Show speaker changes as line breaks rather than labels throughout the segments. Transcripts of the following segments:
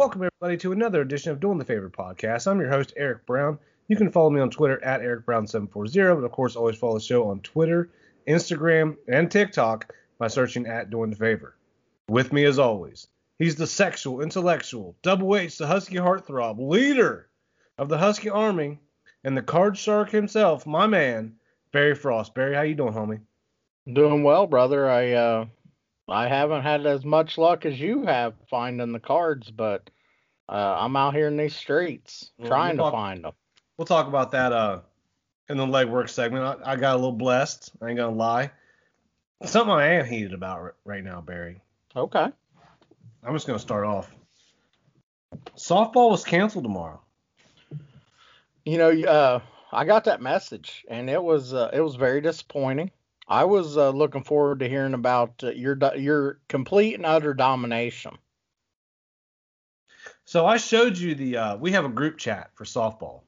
Welcome, everybody, to another edition of Doing the Favor podcast. I'm your host, Eric Brown. You can follow me on Twitter at EricBrown740, but of course, always follow the show on Twitter, Instagram, and TikTok by searching at Doing the Favor. With me, as always, he's the sexual, intellectual, double H, the Husky heartthrob, leader of the Husky Army, and the card shark himself, my man, Barry Frost. Barry, how you doing, homie?
Doing well, brother. I uh I haven't had as much luck as you have finding the cards, but uh, I'm out here in these streets
Well,
trying
we'll
to
talk-
find them.
We'll talk about that uh, in the legwork segment. I, I got a little blessed. I ain't gonna lie. Something I am heated about right now, Barry.
Okay.
I'm just gonna start off. Softball was canceled tomorrow.
You know, uh, I got that message, and it was uh, it was very disappointing. I was uh, looking forward to hearing about uh, your your complete and utter domination.
So I showed you the. Uh, we have a group chat for softball,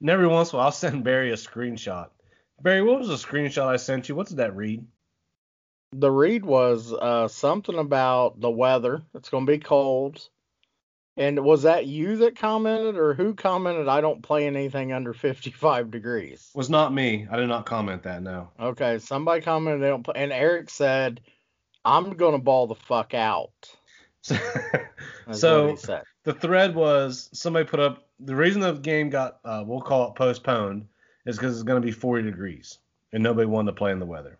and every once in a while I'll send Barry a screenshot. Barry, what was the screenshot I sent you? What did that read?
The read was uh, something about the weather. It's going to be cold. And was that you that commented, or who commented? I don't play anything under 55 degrees.
Was not me. I did not comment that. No.
Okay, somebody commented they don't play, and Eric said, "I'm gonna ball the fuck out."
So,
That's
so
what he said.
the thread was somebody put up the reason the game got uh, we'll call it postponed is because it's going to be 40 degrees and nobody wanted to play in the weather.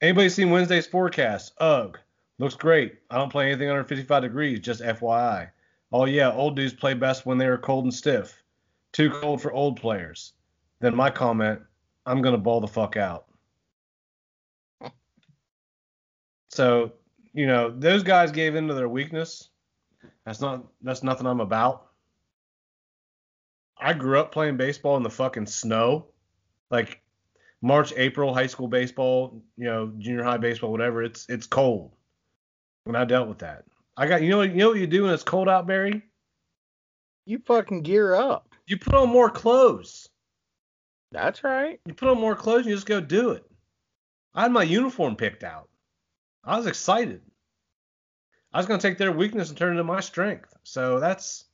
Anybody seen Wednesday's forecast? Ugh, looks great. I don't play anything under 55 degrees, just FYI. Oh yeah, old dudes play best when they are cold and stiff. Too cold for old players. Then my comment, I'm gonna ball the fuck out. So, you know, those guys gave into their weakness. That's not that's nothing I'm about. I grew up playing baseball in the fucking snow. Like March, April, high school baseball, you know, junior high baseball, whatever, it's it's cold. And I dealt with that. I got you know what you know what you do when it's cold out, Barry?
You fucking gear up.
You put on more clothes.
That's right.
You put on more clothes and you just go do it. I had my uniform picked out. I was excited. I was gonna take their weakness and turn it into my strength. So that's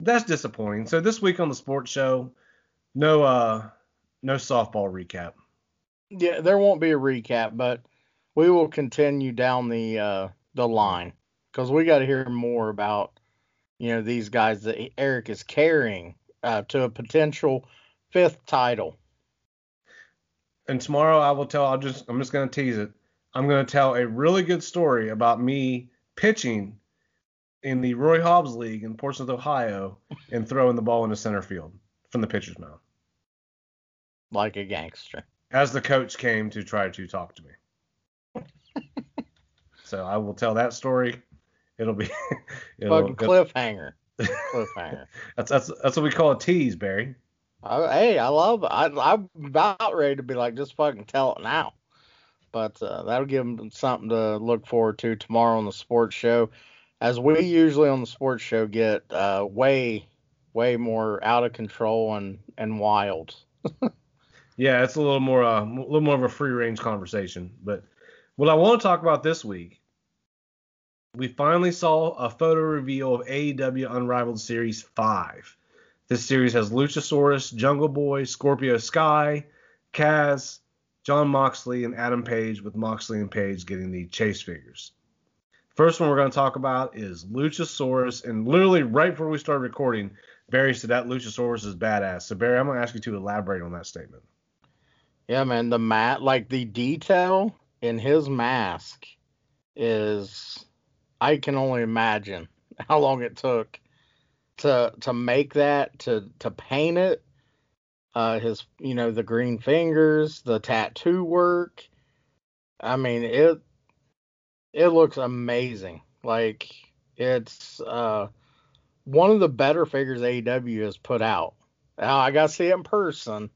that's disappointing. So this week on the sports show, no uh no softball recap.
Yeah, there won't be a recap, but we will continue down the uh, the line because we got to hear more about you know these guys that Eric is carrying uh, to a potential fifth title.
And tomorrow I will tell I'll just I'm just gonna tease it. I'm gonna tell a really good story about me pitching in the Roy Hobbs League in Portsmouth, Ohio, and throwing the ball into center field from the pitcher's mound.
like a gangster.
as the coach came to try to talk to me. so I will tell that story. It'll be it'll,
Fucking cliffhanger. cliffhanger.
that's that's that's what we call a tease, Barry.
I, hey, I love. I, I'm about ready to be like, just fucking tell it now. But uh, that'll give them something to look forward to tomorrow on the sports show. As we usually on the sports show get uh, way, way more out of control and, and wild.
Yeah, it's a little more uh, a little more of a free range conversation. But what I want to talk about this week, we finally saw a photo reveal of AEW Unrivaled Series 5. This series has Luchasaurus, Jungle Boy, Scorpio Sky, Kaz, Jon Moxley, and Adam Page, with Moxley and Page getting the chase figures. First one we're going to talk about is Luchasaurus, and literally right before we started recording, Barry said that Luchasaurus is badass. So Barry, I'm going to ask you to elaborate on that statement.
Yeah, man, the mat, like the detail in his mask is, I can only imagine how long it took to to make that, to to paint it. Uh, his, you know, the green fingers, the tattoo work. I mean, it it looks amazing. Like it's uh one of the better figures AEW has put out. Now I gotta see it in person,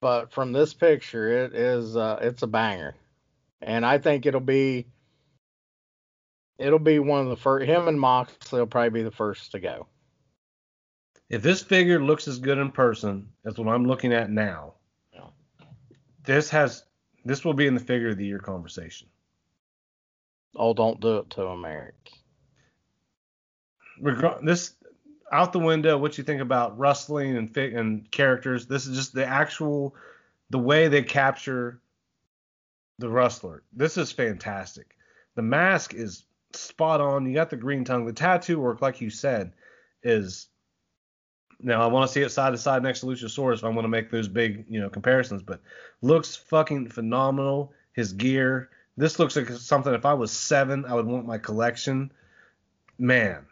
but from this picture, it is uh, it's a banger, and I think it'll be it'll be one of the first. Him and Moxley will probably be the first to go.
If this figure looks as good in person as what I'm looking at now,
Yeah.
this has this will be in the figure of the year conversation.
Oh, don't do it to him, Eric.
Regard this out the window. What you think about wrestling and fi- and characters? This is just the actual the way they capture the wrestler. This is fantastic. The mask is spot on. You got the green tongue. The tattoo work, like you said, is now I want to see it side to side next to Luchasaurus if I'm going to make those big, you know, comparisons. But looks fucking phenomenal. His gear. This looks like something. If I was seven, I would want my collection. Man,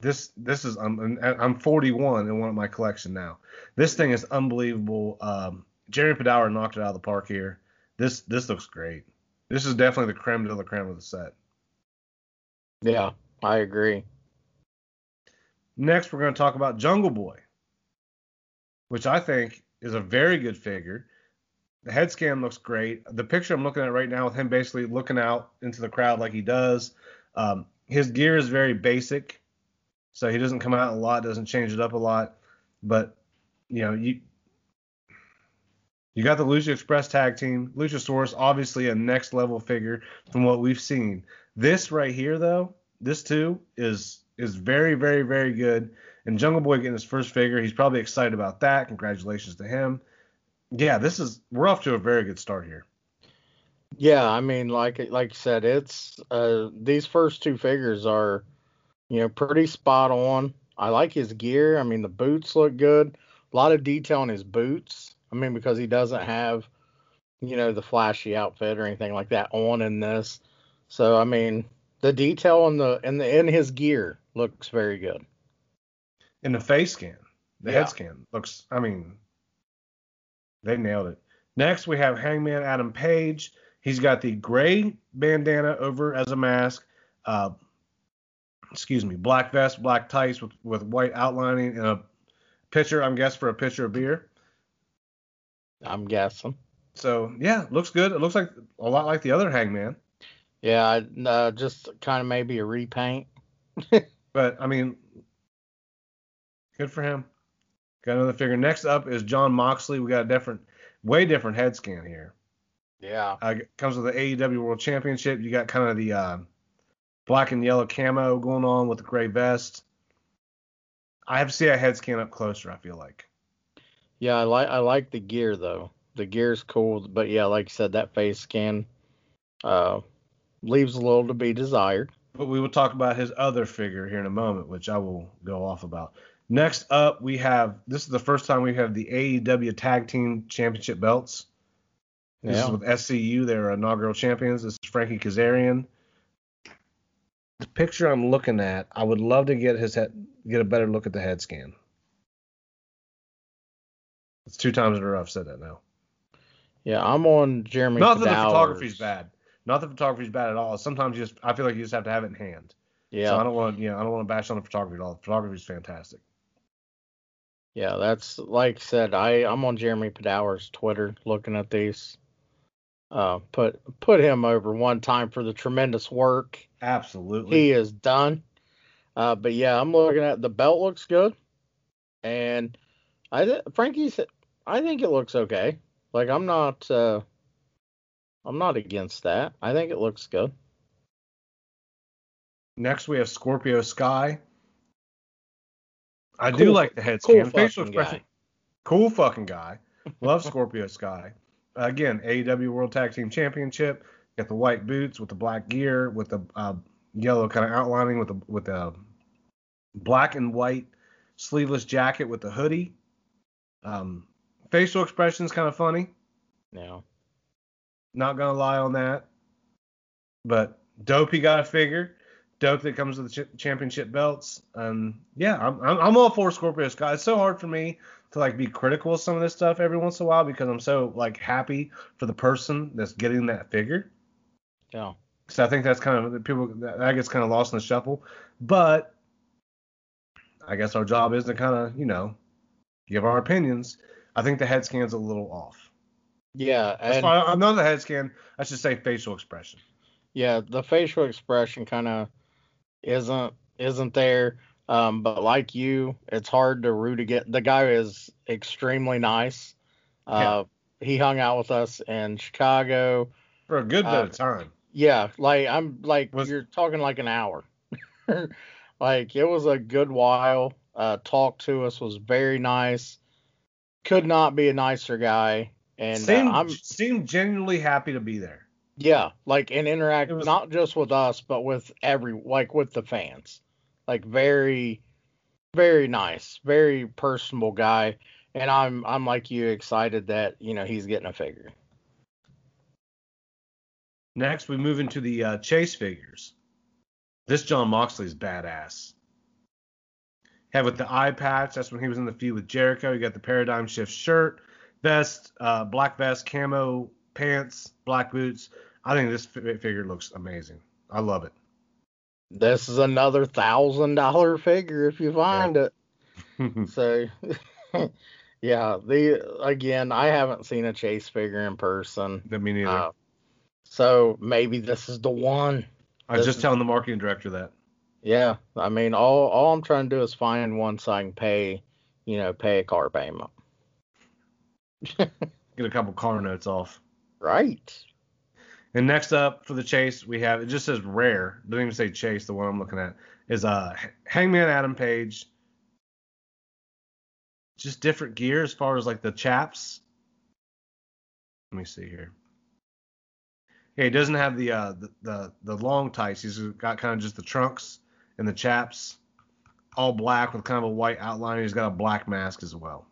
this this is I'm I'm 41 and want my collection now. This thing is unbelievable. Um, Jerry Padawer knocked it out of the park here. This this looks great. This is definitely the creme de la creme of the set.
Yeah, I agree.
Next, we're going to talk about Jungle Boy, which I think is a very good figure. The head scan looks great. The picture I'm looking at right now with him basically looking out into the crowd like he does. Um, his gear is very basic, so he doesn't come out a lot, doesn't change it up a lot. But you know, you you got the Lucha Express tag team, Luchasaurus, obviously a next level figure from what we've seen. This right here, though, this too is is very, very, very good. And Jungle Boy getting his first figure, he's probably excited about that. Congratulations to him. Yeah, this is we're off to a very good start here.
Yeah, I mean, like like you said, it's uh these first two figures are, you know, pretty spot on. I like his gear. I mean, the boots look good. A lot of detail in his boots. I mean, because he doesn't have, you know, the flashy outfit or anything like that on in this. So I mean, the detail on the in the in his gear looks very good.
In the face scan, the
Yeah.
head scan looks. I mean, they nailed it. Next, we have Hangman Adam Page. He's got the gray bandana over as a mask. Uh, excuse me, black vest, black tights with, with white outlining, and a pitcher. I'm guessing for a pitcher of beer.
I'm guessing.
So yeah, looks good. It looks like a lot like the other Hangman.
Yeah, uh, just kind of maybe a repaint.
But I mean, good for him. Got another figure. Next up is Jon Moxley. We got a different, way different head scan here.
Yeah.
Uh, comes with the AEW World Championship. You got kind of the uh, black and yellow camo going on with the gray vest. I have to see a head scan up closer. I feel like.
Yeah, I like I like the gear though. The gear's cool, but yeah, like you said, that face scan uh leaves a little to be desired.
But we will talk about his other figure here in a moment, which I will go off about. Next up, we have this is the first time we have the AEW Tag Team Championship belts. This
Yeah.
is with SCU, their inaugural champions. This is Frankie Kazarian. The picture I'm looking at, I would love to get his head, get a better look at the head scan. It's two times in a row I've said that now.
Yeah, I'm on Jeremy.
Not that the photography's bad. Not that the photography's bad at all. Sometimes you just, I feel like you just have to have it in hand.
Yeah,
So I don't want, you know, I don't want to bash on the photography at all. The photography's fantastic.
yeah, that's like I said. I I'm on Jeremy Padawer's Twitter looking at these. Uh, put put him over one time for the tremendous work
Absolutely.
he is done. Uh, but yeah, I'm looking at the belt looks good, and I th- Frankie's. I think it looks okay. Like I'm not. Uh, I'm not against that. I think it looks good.
Next, we have Scorpio Sky. I do like the head
cool
scan. Facial expression.
guy.
Cool fucking guy. Love Scorpio Sky. Again, AEW World Tag Team Championship. Got the white boots with the black gear with the uh, yellow kind of outlining with the with the black and white sleeveless jacket with the hoodie. Um, facial expression's kind of funny.
Yeah.
Not gonna lie on that. But dope, he got a figure. Dope that comes with the ch- championship belts. Um, yeah, I'm, I'm I'm all for Scorpio Sky. It's so hard for me to like be critical of some of this stuff every once in a while because I'm so like happy for the person that's getting that figure.
Yeah.
So I think that's kind of people that that gets kind of lost in the shuffle. But I guess our job is to kind of, you know, give our opinions. I think the head scan's a little off.
Yeah, and
I'm not the head scan. I should say facial expression.
yeah, the facial expression kind of isn't isn't there. Um, but like you, it's hard to root against. The guy is extremely nice. Uh, he hung out with us in Chicago.
For a good bit
Uh,
of time.
Yeah, like I'm like
Was-
you're talking like an hour. like it was a good while. Uh, talked to us was very nice. Could not be a nicer guy. And uh,
seemed,
I'm
seemed genuinely happy to be there.
yeah, like and interact
was-
not just with us, but with every like with the fans. Like very, very nice, very personable guy. And I'm I'm like you excited that you know he's getting a figure.
Next, we move into the uh, chase figures. This Jon Moxley's badass. Have with the eye patch. That's when he was in the feud with Jericho. You got the Paradigm Shift shirt, vest, uh, black vest, camo pants, black boots. I think this fi- figure looks amazing. I love it.
This is another thousand dollar figure if you find it. So, yeah, the again, I haven't seen a Chase figure in person.
me neither.
Uh, so maybe this is the one.
I was
this
just telling the marketing director that.
Yeah, I mean, all all I'm trying to do is find one so I can pay, you know, pay a car payment.
Get a couple car notes off.
Right.
And next up for the chase, we have it just says rare. Doesn't even say chase. The one I'm looking at is uh Hangman Adam Page. Just different gear as far as like the chaps. Let me see here. Yeah, he doesn't have the uh the the, the long tights. He's got kind of just the trunks and the chaps, all black with kind of a white outline. He's got a black mask as well.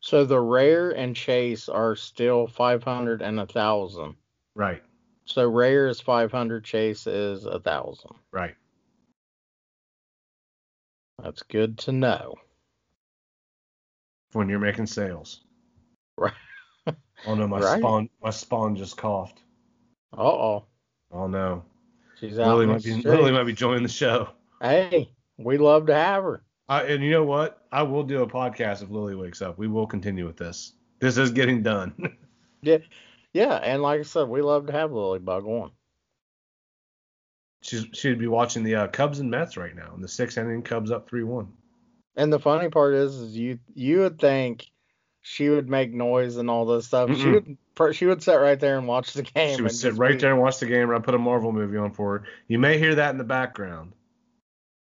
So the rare and chase are still 500 and a thousand.
Right,
So rare is 500, chase is a thousand.
right.
That's good to know.
When you're making sales.
Right.
Oh no, my
Right.
spawn my spawn just coughed.
Uh oh.
Oh no.
She's out.
Lily might be
street.
Lily might be joining the show.
Hey, we love to have her.
I, and you know what? I will do a podcast if Lily wakes up. We will continue with this. This is getting done.
Yeah, yeah. and like I said, we love to have Lily Bug on.
She's she'd be watching the uh, Cubs and Mets right now. In the sixth inning, Cubs up three one.
And the funny part is, is you you would think she would make noise and all this stuff. She
Mm-mm.
would pr- she would sit right there and watch the game.
She would sit right
be-
there and watch the game. Or I put a Marvel movie on for her. You may hear that in the background,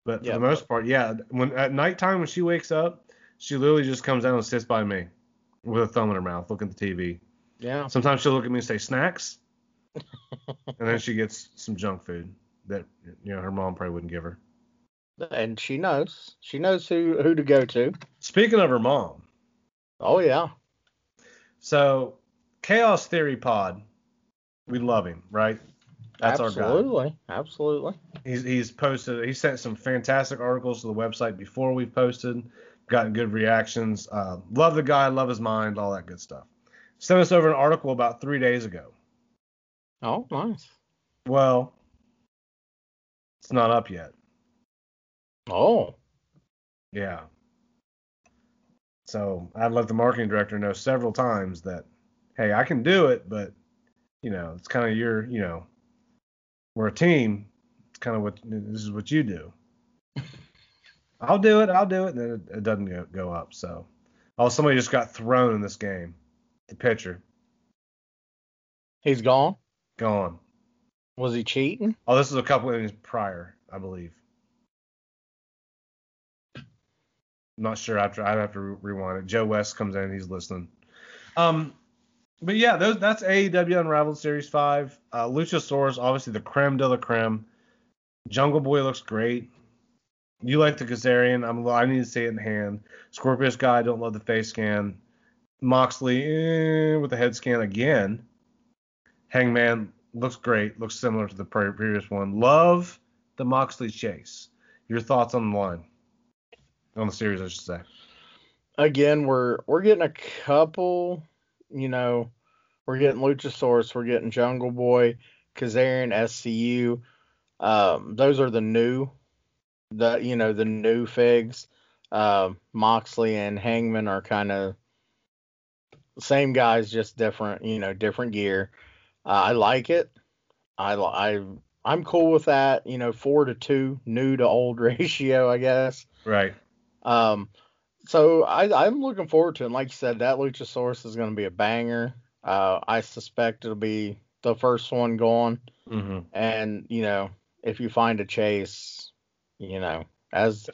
but for
Yeah,
the most part, yeah. When at nighttime when she wakes up, she literally just comes down and sits by me with a thumb in her mouth, looking at the TV.
Yeah,
Sometimes she'll look at me and say snacks, and then she gets some junk food that you know her mom probably wouldn't give her.
and she knows. She knows who who to go to.
Speaking of her mom,
Oh yeah,
so Chaos Theory Pod, we love him, right? That's our guy.
absolutely, absolutely.
He's he's posted. He sent some fantastic articles to the website before we posted. Gotten good reactions. Uh, love the guy. Love his mind. All that good stuff. Sent us over an article about three days ago.
Oh, nice.
Well, it's not up yet.
Oh,
Yeah. So I've let the marketing director know several times that, hey, I can do it, but you know, it's kind of your, you know, we're a team. It's kind of what this is what you do. I'll do it. I'll do it, and then it, it doesn't go, go up. So, oh, somebody just got thrown in this game. The pitcher
he's gone.
gone.
Was he cheating?
Oh, this is a couple of innings prior, I believe. Not sure. After I'd have to rewind it. Joe West comes in, he's listening. Um, but yeah, those that's AEW Unrivaled Series Five. Uh, Luchasaurus, obviously the creme de la creme. Jungle Boy looks great. You like the Kazarian. I'm. I need to see it in hand. Scorpio Sky, don't love the face scan. Moxley eh, with the head scan again. Hangman looks great. Looks similar to the previous one. Love the Moxley chase. Your thoughts on the line? On the series, I should say.
Again, we're we're getting a couple. You know, we're getting Luchasaurus. We're getting Jungle Boy, Kazarian, SCU. Um, those are the new the you know the new figs, uh, Moxley and Hangman are kind of same guys, just different, you know, different gear. Uh, I like it. I I I'm cool with that. You know, four to two, new to old ratio, I guess.
Right.
Um, so I I'm looking forward to it. And like you said, that Luchasaurus is going to be a banger. Uh, I suspect it'll be the first one going.
Mm-hmm.
And you know, if you find a chase, you know, as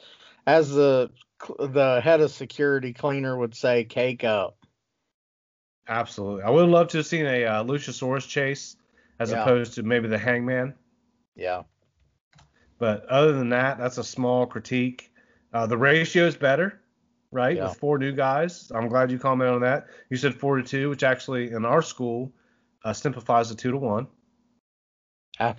as the the head of security cleaner would say, cake up.
Absolutely. I would love to have seen a uh, Luchasaurus chase as
Yeah.
opposed to maybe the Hangman.
Yeah.
But other than that, that's a small critique. Uh, the ratio is better, right?
Yeah.
With four new guys. I'm glad you commented on that. You said four to two, which actually in our school uh, simplifies to two to one.
I,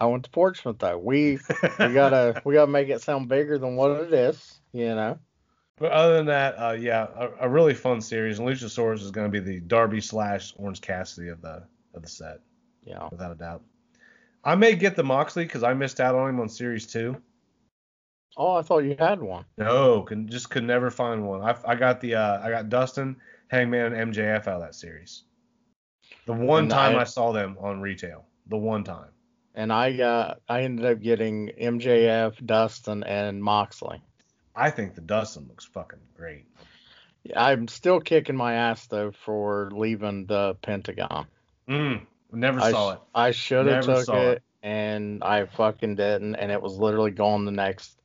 I went to Portsmouth though. We we gotta we gotta make it sound bigger than what it is. You know.
But other than that, uh, yeah, a, a really fun series. And Luchasaurus is going to be the Darby slash Orange Cassidy of the of the set,
Yeah.
without a doubt. I may get the Moxley because I missed out on him on series two.
Oh, I thought you had one.
No, can, just could never find one. I, I got the uh, I got Dustin, Hangman, and MJF out of that series. The one
And
time
I-
I, saw them on retail. The one time.
And I got I ended up getting MJF, Dustin, and Moxley.
I think the Dustin looks fucking great.
I'm still kicking my ass though for leaving the Pentagon.
Mm, never
I,
saw
sh-
it.
I should have took it,
it.
and I fucking didn't, and it was literally gone the next.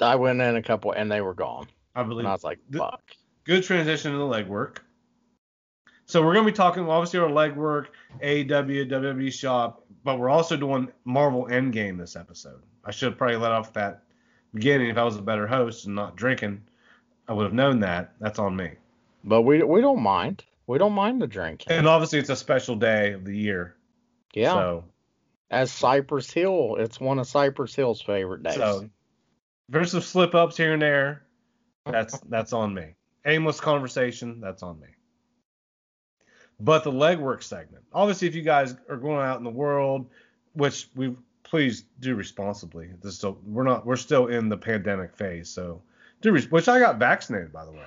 I went in a couple, and they were gone,
I believe.
and I was like, "Fuck."
Good transition to the legwork. So we're gonna be talking obviously our legwork, AEW, WWE shop, but we're also doing Marvel Endgame this episode. I should have probably let off that beginning if I was a better host and not drinking. I would have known that. That's on me.
But we we don't mind. We don't mind the drinking.
And obviously it's a special day of the year.
yeah.
So,
As Cypress Hill, it's one of Cypress Hill's favorite days.
so there's some slip ups here and there. That's that's on me. Aimless conversation. That's on me. But the legwork segment. Obviously, if you guys are going out in the world, which we please do responsibly. This is still we're not we're still in the pandemic phase, so do res- which I got vaccinated by the way.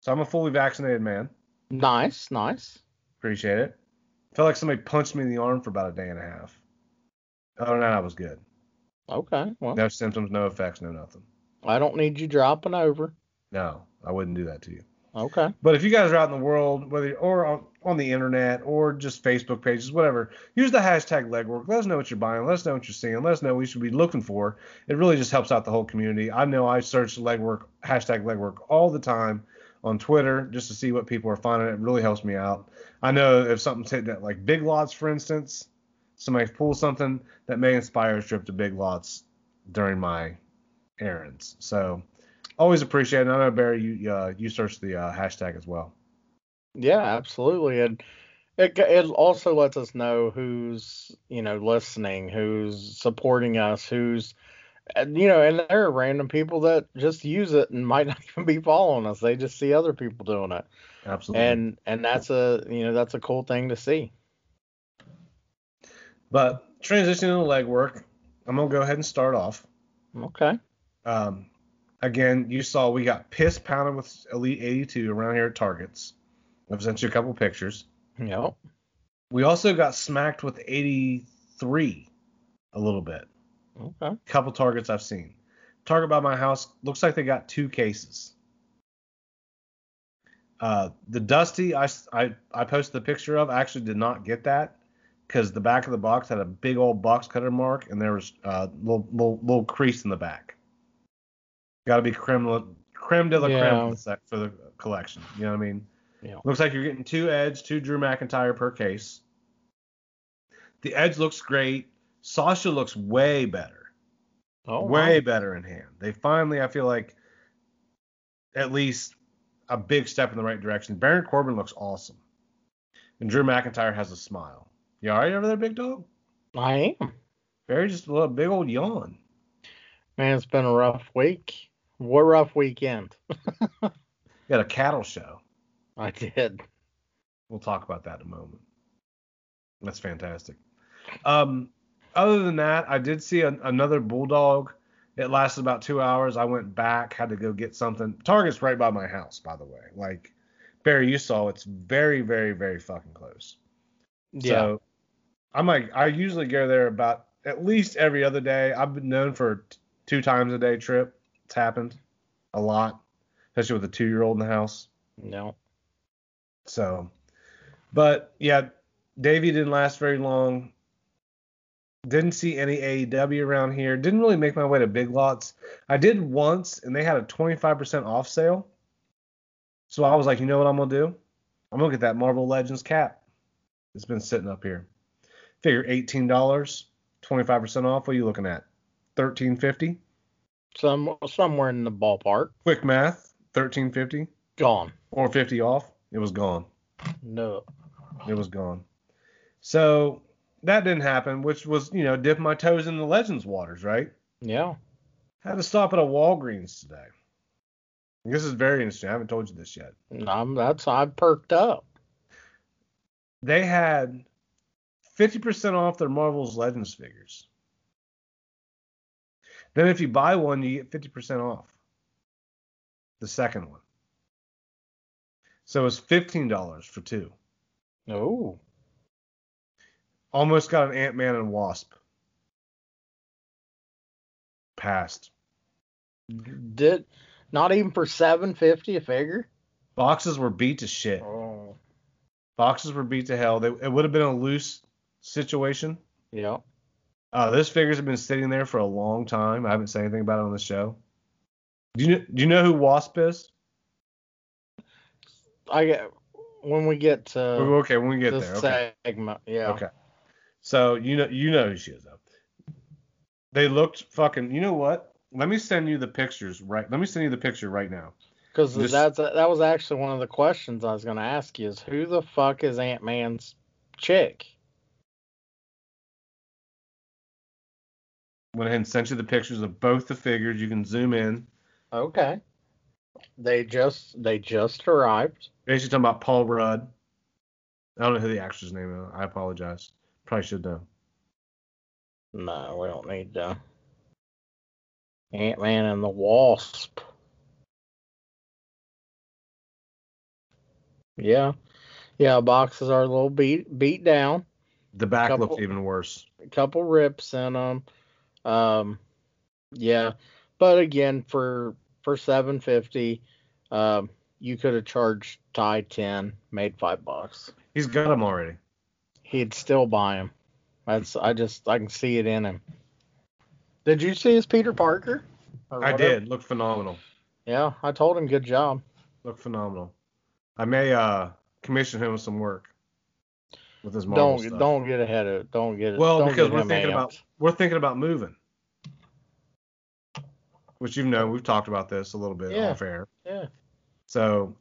So I'm a fully vaccinated man.
nice, nice.
Appreciate it. Felt like somebody punched me in the arm for about a day and a half. Other than that, I was good.
Okay. Well,
No symptoms, no effects, no nothing.
I don't need you dropping over.
No, I wouldn't do that to you.
Okay.
But if you guys are out in the world, whether or on, on the internet or just Facebook pages, whatever, use the hashtag legwork. Let us know what you're buying. Let us know what you're seeing. Let us know what we should be looking for. It really just helps out the whole community. I know I search legwork, hashtag legwork all the time on Twitter just to see what people are finding. It really helps me out. I know if something's hitting at like Big Lots, for instance, somebody pulls something that may inspire a trip to Big Lots during my errands. So always appreciate it. I know Barry, you uh, you search the uh, hashtag as well.
Yeah, absolutely. And it it also lets us know who's you know listening, who's supporting us, who's and, you know, and there are random people that just use it and might not even be following us. They just see other people doing it,
Absolutely.
and and that's a you know that's a cool thing to see.
But transitioning to legwork, I'm gonna go ahead and start off.
Okay.
Um, again, you saw we got piss pounded with Elite 82 around here at Targets. I've sent you a couple pictures.
Yep.
We also got smacked with 83 a little bit.
Okay.
couple targets I've seen. Target by my house looks like they got two cases. Uh, the Dusty, I, I, I posted the picture of. I actually did not get that because the back of the box had a big old box cutter mark and there was a uh, little, little, little crease in the back. Got to be creme, creme de la creme
Yeah.
for the, sec- for the collection. You know what I mean?
Yeah.
Looks like you're getting two Edge, two Drew McIntyre per case. The Edge looks great. Sasha looks way better
Oh.
way better in hand. They finally, I feel like, at least a big step in the right direction. Baron Corbin looks awesome, and Drew McIntyre has a smile. You all right over there, big dog?
I am.
Barry just a little big old yawn.
Man, it's been a rough week. What rough weekend?
Got a cattle show.
I did.
We'll talk about that in a moment. That's fantastic. Um, other than that, I did see an, another bulldog. It lasted about two hours. I went back, had to go get something. Target's right by my house, by the way. Like Barry, you saw, it's very, very, very fucking close.
Yeah.
So I'm like, I usually go there about at least every other day. I've been known for t- two times a day trip. It's happened a lot, especially with a two year old in the house.
no.
So, but yeah, Davey didn't last very long. Didn't see any AEW around here. Didn't really make my way to Big Lots. I did once, and they had a 25% off sale. So I was like, you know what I'm gonna do? I'm gonna get that Marvel Legends cap. It's been sitting up here. Figure $18, 25% off. What are you looking at? 13.50.
Some somewhere in the ballpark.
Quick math, 13.50
Gone.
or 50 off. It was gone.
No.
It was gone. So that didn't happen, which was, you know, dip my toes in the Legends waters, right?
Yeah.
Had to stop at a Walgreens today. This is very interesting. I haven't told you this yet.
I'm, that's I perked up.
They had 50% off their Marvel's Legends figures. Then if you buy one, you get 50% off. The second one. So it's $15 for two.
Oh.
Almost got an Ant Man and Wasp. Passed.
Did not even for seven fifty a figure.
Boxes were beat to shit.
Oh.
Boxes were beat to hell. They, it would have been a loose situation.
Yeah.
Uh, those figures have been sitting there for a long time. I haven't said anything about it on the show. Do you know, do you know who Wasp is?
I get when we get to
okay, when we get there. Okay.
segment. Yeah.
Okay. So you know you know who she is though. They looked fucking. You know what? Let me send you the pictures right. Let me send you the picture right now.
Because that's that was actually one of the questions I was going to ask you is who the fuck is Ant Man's chick?
Went ahead and sent you the pictures of both the figures. You can zoom in.
Okay. They just they just arrived.
Basically talking about Paul Rudd. I don't know who the actor's name is. I apologize. Probably should know.
No, we don't need to. Ant Man and the Wasp. Yeah. Yeah, boxes are a little beat beat down.
The back
Couple-
looked even worse.
A couple rips in them. Um yeah. But again for for 750 um you could have charged Ty 10, made 5 bucks.
He's got them already.
He'd still buy him. That's I just I can see it in him. Did you see his Peter Parker?
I did. Looked phenomenal.
Yeah, I told him good job.
Looked phenomenal. I may uh commission him with some work with his Marvel
Don't
stuff.
don't get ahead of don't get
Well,
don't
because
get
we're thinking
amped.
about we're thinking about moving, which you know we've talked about this a little bit
Yeah.
off air.
Yeah.
So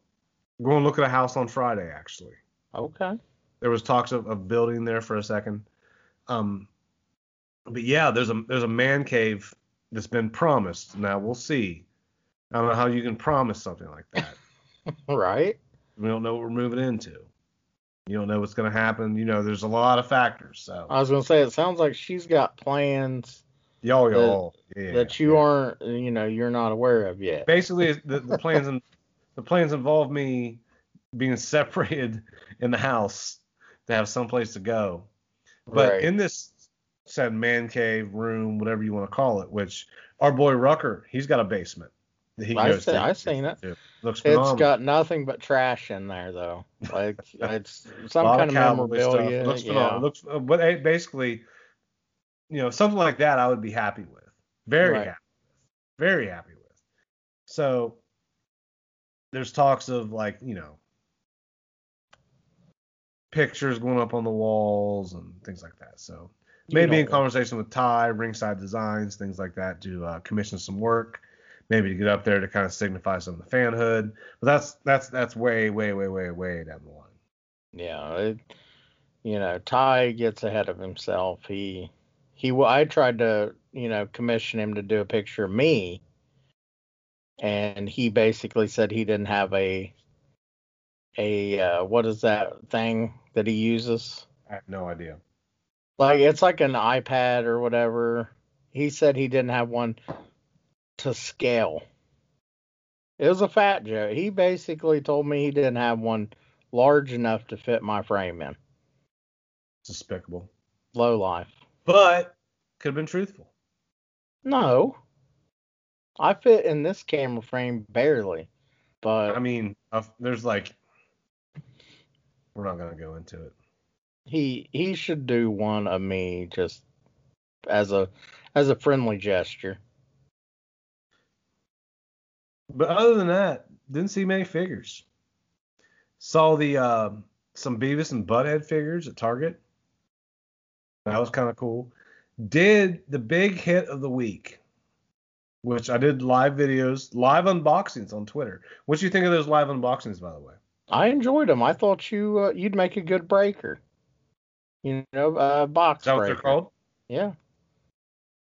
we're going to look at a house on Friday. Actually,
Okay.
there was talks of, of building there for a second. Um, but yeah, there's a there's a man cave that's been promised. Now we'll see. I don't know how you can promise something like that.
Right.
we don't know what we're moving into. You don't know what's going to happen. You know, there's a lot of factors. So
I was gonna say it sounds like she's got plans
y'all,
that-
y'all, yeah,
that you
yeah.
aren't you know you're not aware of yet.
basically the, the plans in, the plans involve me being separated in the house to have someplace to go. But
Right.
in this said man cave room, whatever you want to call it, which our boy Rucker, he's got a basement that he
I
goes
see-
to.
I seen it.
to. Looks
It's
phenomenal.
got nothing but trash in there though. Like it's some kind of memorabilia.
Looks
yeah.
Looks, uh, but basically, you know, something like that I would be happy with. Very
Right.
happy. With. Very happy with. So there's talks of like, you know, pictures going up on the walls and things like that. So maybe
know
in conversation with Ty, Ringside Designs, things like that, to uh, commission some work. Maybe to get up there to kind of signify some of the fanhood. But that's that's that's way, way, way, way, way down the line.
Yeah, it, you know, Ty gets ahead of himself. He he I tried to, you know, commission him to do a picture of me and he basically said he didn't have a a uh, what is that thing that he uses?
I have no idea.
Like it's like an iPad or whatever. He said he didn't have one to scale. It was a fat joke. He basically told me he didn't have one large enough to fit my frame in.
Despicable.
Low life.
But could have been truthful.
No. I fit in this camera frame barely. But
I mean, there's like, we're not gonna go into it.
he he should do one of me just as a as a friendly gesture.
But other than that, didn't see many figures. Saw the uh, some Beavis and Butthead figures at Target. That was kind of cool. Did the big hit of the week, which I did live videos, live unboxings on Twitter. What do you think of those live unboxings, by the way?
I enjoyed them. I thought you uh, you'd make a good breaker. You know, uh, box
Is that what
breaker.
they're called?
Yeah.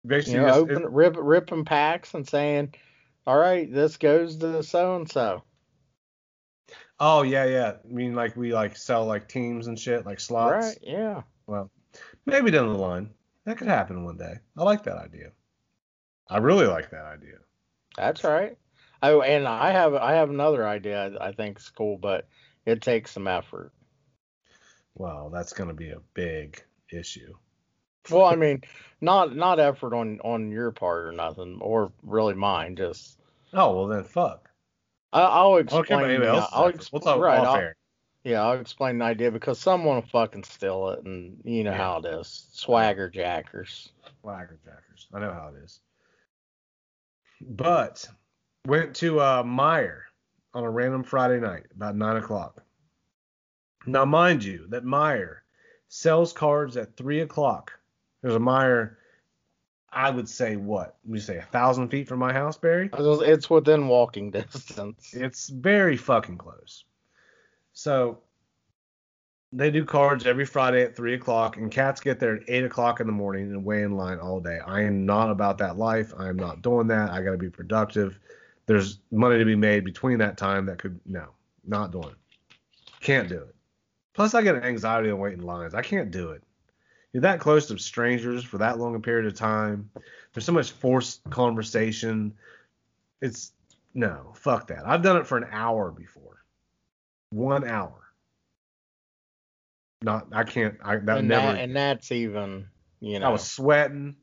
Basically,
You know, open, rip, ripping packs and saying, "All right, this goes to so and so."
oh yeah, yeah. I mean, like we like sell like teams and shit, like slots.
Right? Yeah.
Well, maybe down the line. That could happen one day. I like that idea. I really like that idea.
That's right. Oh, and I have I have another idea I, think is cool, but it takes some effort.
Well, that's going to be a big issue.
Well, I mean, not not effort on on your part or nothing, or really mine. Just
Oh, well then fuck.
I, I'll
care
explain.
about anybody
I'll
efforts. We'll talk
right,
off
I'll-
air.
Yeah, I'll explain the idea because someone will fucking steal it, and you know
Yeah.
how it is. Swagger jackers.
Flagger jackers. I know how it is. But went to uh, Meijer on a random Friday night about nine o'clock. Now, mind you, that Meijer sells cards at three o'clock. There's a Meijer. I would say what? We say a thousand feet from my house, Barry.
It's within walking distance.
It's very fucking close. So they do cards every Friday at three o'clock, and cats get there at eight o'clock in the morning and wait in line all day. I am not about that life. I am not doing that. I got to be productive. There's money to be made between that time that could no, not doing it. Can't do it. Plus, I get anxiety on waiting lines. I can't do it. You're that close to strangers for that long a period of time. There's so much forced conversation. It's no, fuck that. I've done it for an hour before. One hour. Not, I can't. I that
and,
never.
that, and that's even, you know,
I was sweating.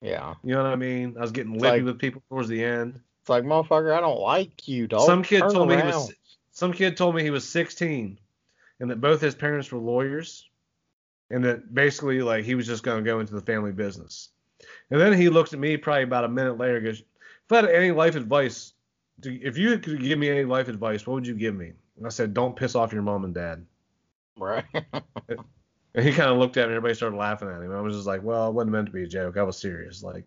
yeah.
You know what I mean? I was getting
It's
lippy
like-
with people towards the end.
It's like, motherfucker, I don't like you, dog.
Some kid
Turn
told me he was. Some kid told me he was 16, and that both his parents were lawyers, and that basically like he was just gonna go into the family business. And then he looked at me probably about a minute later. and Goes, if I had any life advice, if you could give me any life advice, what would you give me? And I said, don't piss off your mom and dad.
Right.
And he kind of looked at me. and Everybody started laughing at him. I was just like, well, it wasn't meant to be a joke. I was serious. Like,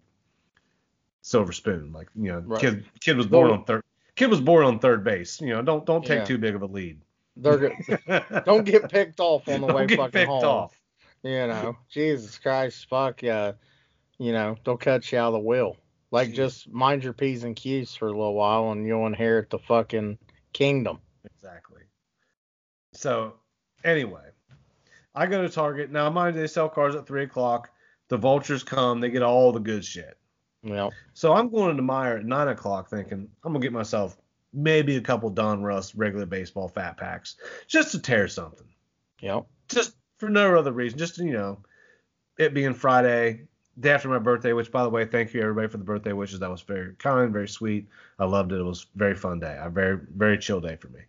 silver spoon. Like, you know,
Right.
kid kid was born on third. Kid was born on third base. You know, don't don't take
Yeah.
too big of a lead.
They're go- don't get picked off on the
Don't
way
get
fucking
picked
home.
off.
You know, Jesus Christ, fuck yeah. You know, they'll cut you out of the will. Like, just mind your P's and Q's for a little while and you'll inherit the fucking kingdom.
Exactly. So, anyway, I go to Target. Now, mind you, they sell cars at three o'clock. The vultures come. They get all the good shit.
Know,
So I'm going to Meijer at nine o'clock, thinking I'm gonna get myself maybe a couple Donruss regular baseball fat packs just to tear something.
know,
just for no other reason, just you know, it being Friday, day after my birthday. Which, by the way, thank you everybody for the birthday wishes. That was very kind, very sweet. I loved it. It was a very fun day. A very very chill day for me.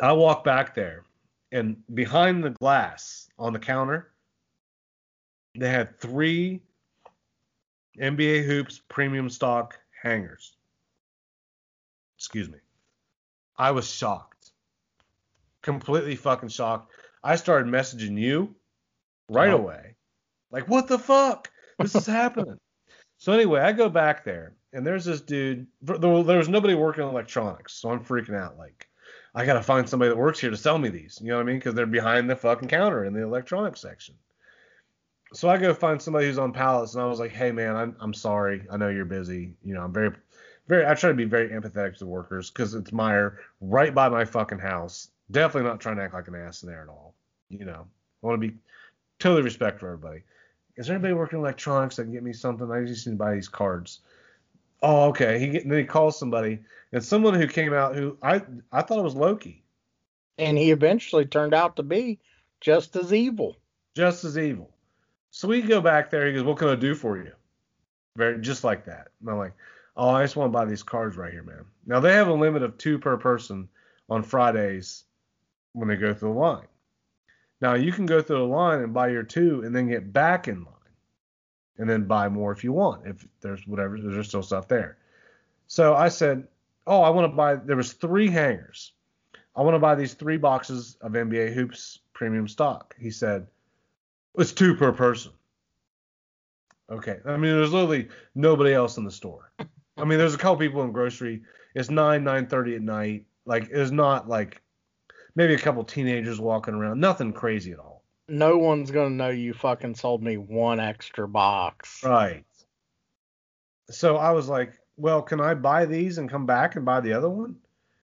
I walk back there, and behind the glass on the counter, they had three NBA hoops premium stock hangers. Excuse me. I was shocked completely fucking shocked. I started messaging you right
Oh.
away. Like, what the fuck? This is happening. So anyway, I go back there, and there's this dude. There there was nobody working on electronics, so I'm freaking out. Like, I gotta find somebody that works here to sell me these. You know what I mean? Because they're behind the fucking counter in the electronics section. So I go find somebody who's on pallets, and I was like, "Hey man, I'm I'm sorry. I know you're busy. You know, I'm very, very. I try to be very empathetic to workers because it's Meijer right by my fucking house. Definitely not trying to act like an ass in there at all. You know, I want to be totally respectful everybody. Is there anybody working electronics that can get me something? I just need to buy these cards. Oh, okay. He then he calls somebody, and someone who came out who I I thought it was Loki,
And he eventually turned out to be just as evil.
just as evil. So we go back there. He goes, "What can I do for you?" Very just like that. And I'm like, "Oh, I just want to buy these cards right here, man." Now they have a limit of two per person on Fridays when they go through the line. Now you can go through the line and buy your two, and then get back in line, and then buy more if you want. If there's whatever, there's still stuff there. So I said, "Oh, I want to buy." There was three hangers. I want to buy these three boxes of NBA hoops premium stock. He said, "It's two per person." Okay. I mean, there's literally nobody else in the store. I mean, there's a couple people in grocery. It's nine, nine thirty at night. Like, it's not like maybe a couple teenagers walking around. Nothing crazy at all.
No one's gonna know you fucking sold me one extra box.
Right. So I was like, well, can I buy these and come back and buy the other one?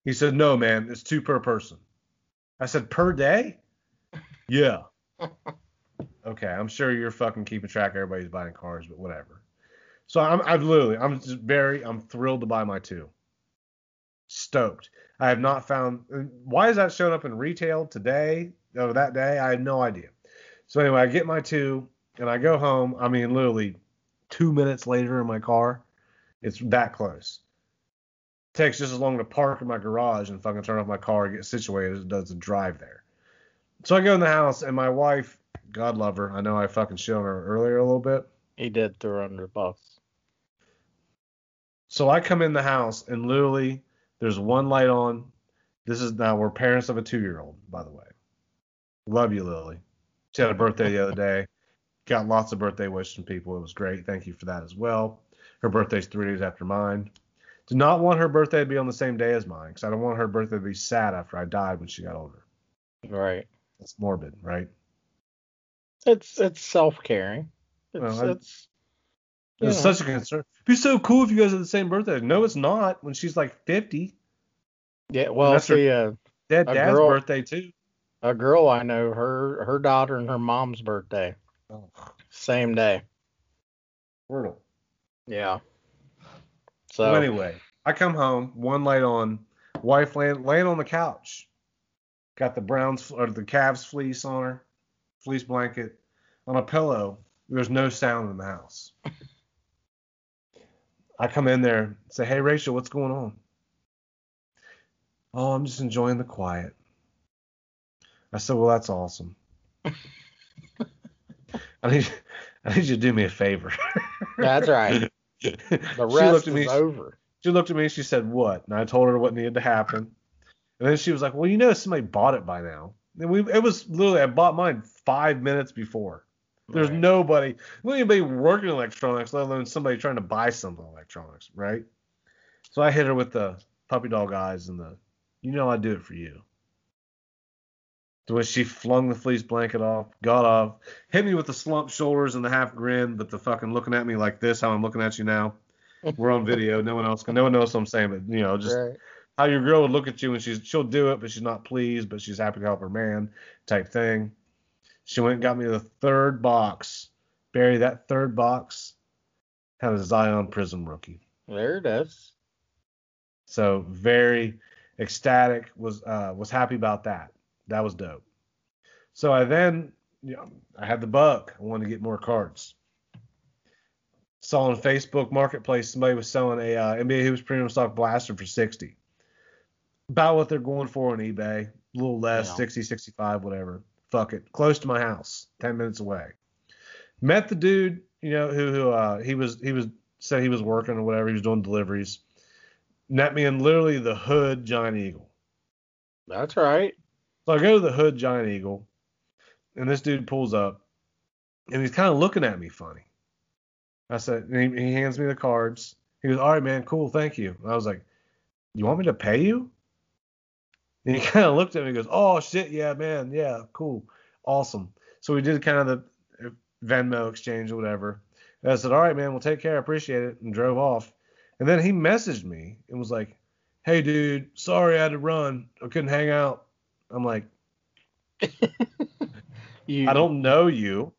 He said, no, man, it's two per person. I said, per day? Yeah. okay, I'm sure you're fucking keeping track of everybody's buying cars, but whatever. So I'm, I've literally, I'm just very, I'm thrilled to buy my two. Stoked. I have not found, why is that showing up in retail today or that day? I have no idea. So anyway, I get my two and I go home. I mean, literally two minutes later in my car. It's that close. takes just as long to park in my garage and fucking turn off my car and get situated as it does to drive there. So I go in the house and my wife, God love her, I know I fucking shit on her earlier a little bit.
He did throw her under the bus.
So I come in the house and literally there's one light on. This is now we're parents of a two year old, by the way. Love you, Lily. She had a birthday the other day. Got lots of birthday wishes from people. It was great. Thank you for that as well. Her birthday's three days after mine. Do not want her birthday to be on the same day as mine because I don't want her birthday to be sad after I died when she got older.
Right.
That's morbid, right?
It's it's self caring. It's
Well, I-
it's
It's such a concern. It'd be so cool if you guys had the same birthday. No, it's not. When she's like 50,
yeah. Well,
that's her-
see, uh,
dead dad's
girl-
birthday too.
A girl I know, her her daughter and her mom's birthday,
Oh,
same day.
brutal.
Yeah.
So
So
anyway, I come home, one light on, wife laying, laying on the couch, got the Browns or the Cavs fleece on her, fleece blanket on a pillow. There's no sound in the house. I come in there, say, "Hey Rachel, what's going on?" Oh, I'm just enjoying the quiet. I said, "Well, that's awesome." I need, I need you to do me a favor.
That's right.
the
rest is over.
she looked at me. She said, "What?" And I told her what needed to happen. And then she was like, "Well, you know, somebody bought it by now." And we, it was literally, I bought mine five minutes before. There's
Right.
nobody, anybody working electronics, let alone somebody trying to buy something electronics, right? So I hit her with the puppy dog eyes and the, you know, I do it for you. To which she flung the fleece blanket off, got off, hit me with the slumped shoulders and the half grin, but the fucking looking at me like this, how I'm looking at you now. We're on video. No one else can. No one knows what I'm saying, but you know, just
Right.
how your girl would look at you and she's she'll do it, but she's not pleased, but she's happy to help her man, type thing. She went and got me the third box. Barry, that third box had a Zion Prism rookie.
There it is.
So very ecstatic. Was uh, was happy about that. That was dope. So I then, you know, I had the buck. I wanted to get more cards. Saw on Facebook Marketplace somebody was selling a uh, NBA Hoops Premium Stock Blaster for 60. About what they're going for on eBay. A little less,
Yeah.
60, 65, whatever. Fuck it. Close to my house, 10 minutes away. Met the dude, you know, who who uh, he was he was said he was working or whatever. He was doing deliveries. Met me in literally the hood giant eagle.
That's right.
So I go to the hood giant eagle, and this dude pulls up, and he's kind of looking at me funny. I said, and he, he hands me the cards. He goes, "All right, man, cool, thank you." And I was like, "You want me to pay you?" And he kind of looked at me and goes, "Oh shit, yeah, man, yeah, cool, awesome." So we did kind of the uh, Venmo exchange or whatever. And I said, "All right, man, we'll take care, I appreciate it," and drove off. And then he messaged me and was like, "Hey, dude, sorry I had to run. I couldn't hang out." I'm like,
You,
I don't know you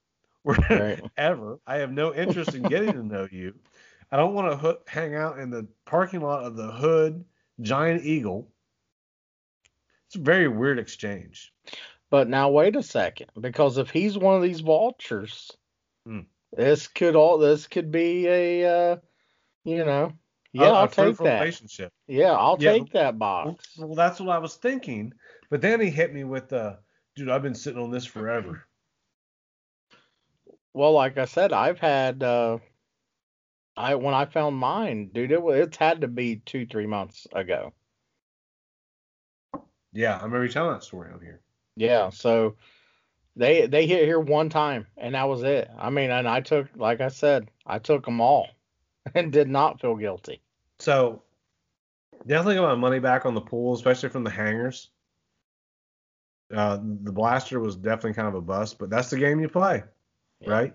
Right.
ever. I have no interest in getting to know you. I don't want to ho- hang out in the parking lot of the Hood Giant Eagle. It's a very weird exchange.
But now wait a second, because if he's one of these vultures,
Hmm.
this could all this could be a uh, you know, yeah,
A- a
I'll take that.
relationship.
Yeah, I'll
Yeah,
take that box.
well, that's what I was thinking. But then he hit me with the, dude, I've been sitting on this forever.
Well, like I said, I've had uh I when I found mine, dude, it it's had to be two three months ago.
Yeah, I remember you telling that story on here.
Yeah, so they they hit here one time and that was it. I mean, and I took, like I said, I took them all and did not feel guilty.
So definitely got my money back on the pool, especially from the hangers. Uh, the blaster was definitely kind of a bust, but that's the game you play,
Yeah.
right?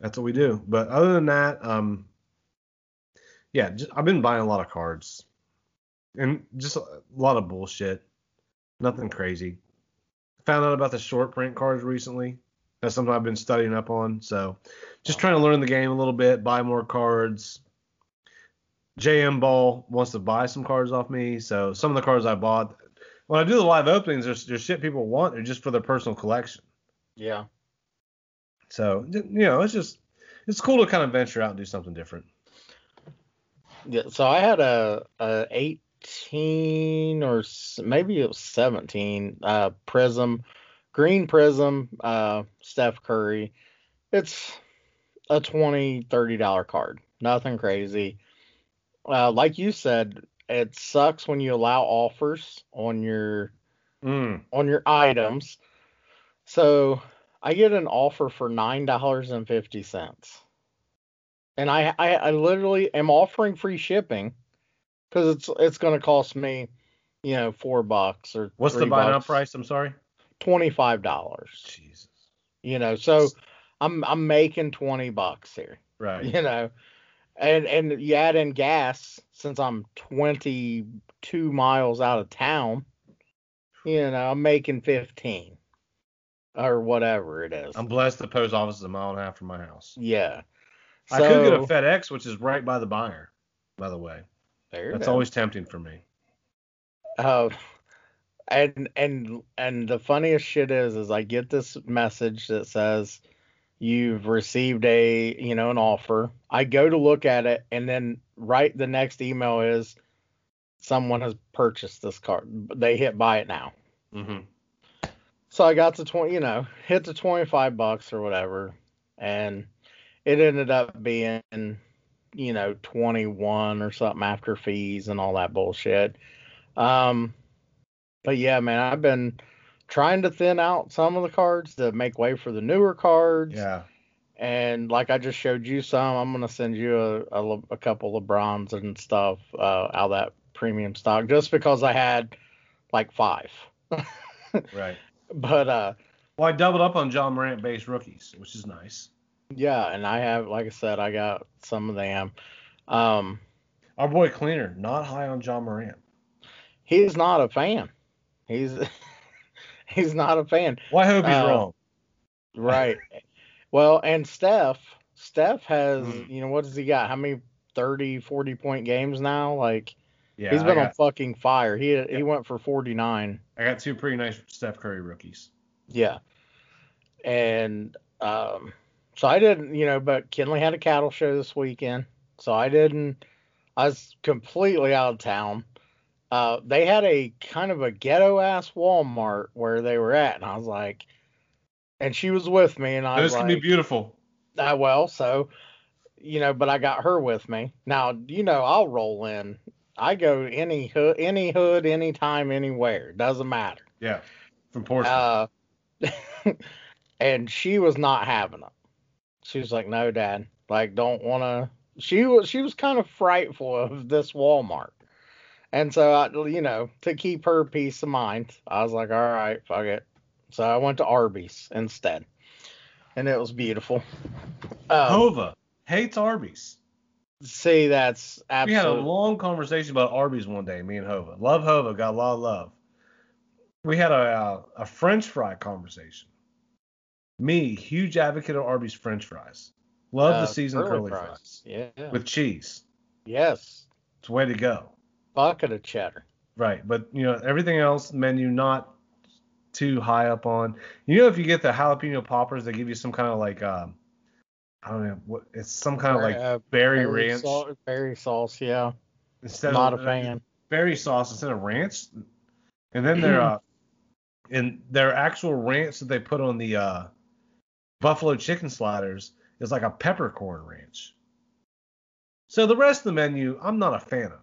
That's what we do. But other than that, um, yeah, just, I've been buying a lot of cards and just a lot of bullshit. Nothing crazy. Found out about the short print cards recently. That's something I've been studying up on. So just trying to learn the game a little bit, buy more cards. JM Ball wants to buy some cards off me. So some of the cards I bought, when I do the live openings, there's, there's shit people want. They're just for their personal collection.
Yeah.
So you know, it's just it's cool to kind of venture out and do something different.
Yeah, so I had a, a 18 or maybe it was 17 uh, Prism, green Prism, uh, Steph Curry. It's a 20 30 dollar card. Nothing crazy. Uh, like you said, it sucks when you allow offers on your
Mm.
on your items. So I get an offer for nine dollars and fifty cents, and I, I I literally am offering free shipping because it's it's going to cost me, you know, four bucks or
What's the buy now price? I'm sorry.
Twenty five dollars.
Jesus.
You know, so I'm I'm making twenty bucks here.
Right.
You know, and and you add in gas since I'm twenty two miles out of town. You know, I'm making fifteen or whatever it is.
I'm blessed the post office is a mile and a half from my house.
Yeah.
I could get a FedEx, which is right by the buyer. By the way,
There
that's
is.
always tempting for me.
Uh, and and and the funniest shit is, is I get this message that says you've received a you know an offer. I go to look at it, and then right the next email is someone has purchased this card. They hit buy it now.
Mm-hmm.
So I got to twenty, you know, hit the twenty five bucks or whatever, and it ended up being, you know, twenty one or something after fees and all that bullshit. Um, but yeah, man, I've been trying to thin out some of the cards to make way for the newer cards.
Yeah.
And like I just showed you some, I'm gonna send you a, a, a couple of bronze and stuff uh, out of that premium stock just because I had like five.
Right.
But uh,
Well, I doubled up on Ja Morant based rookies, which is nice.
yeah, and I have, like I said, I got some of them. Um,
Our boy Cleaner, not high on Ja Morant.
he's not a fan. He's he's not a fan.
Well, I hope he's
Uh,
wrong.
Right. well, and Steph, Steph has,
Mm.
you know, what does he got? How many 30, 40 point games now? Like
Yeah,
he's been
got,
on fucking fire. He he went for 49.
I got two pretty nice Steph Curry rookies.
Yeah. And um so I didn't, you know, but Kinley had a cattle show this weekend. So I didn't I was completely out of town. Uh they had a kind of a ghetto ass Walmart where they were at and I was like and she was with me and I
Those
was
can
like
be beautiful.
uh, well, so you know, but I got her with me. Now, you know, I'll roll in. I go any hood, any hood, anytime, anywhere. Doesn't matter.
Yeah. From Portsmouth.
Uh, and she was not having it. She was like, "No, Dad. Like, don't want to." She was she was kind of frightful of this Walmart, and so I, you know, to keep her peace of mind, I was like, "All right, fuck it." So I went to Arby's instead, and it was beautiful. Um,
Hova hates Arby's.
see, that's
We had a long conversation about Arby's one day, me and Hova. Love Hova, got a lot of love. We had a uh, a French fry conversation. Me, huge advocate of Arby's French fries. Love
Uh,
the seasoned
curly
curly fries.
Yeah.
with cheese.
yes.
It's way to go.
Bucket of cheddar.
Right, but you know everything else menu not too high up on. You know if you get the jalapeno poppers, they give you some kind of like um, I don't know what it's some kind of like
Uh,
berry
berry
ranch
berry sauce, yeah.
instead
Not
of
a fan.
berry sauce instead of ranch. And then their uh, and their actual ranch that they put on the uh, buffalo chicken sliders is like a peppercorn ranch. So the rest of the menu, I'm not a fan of.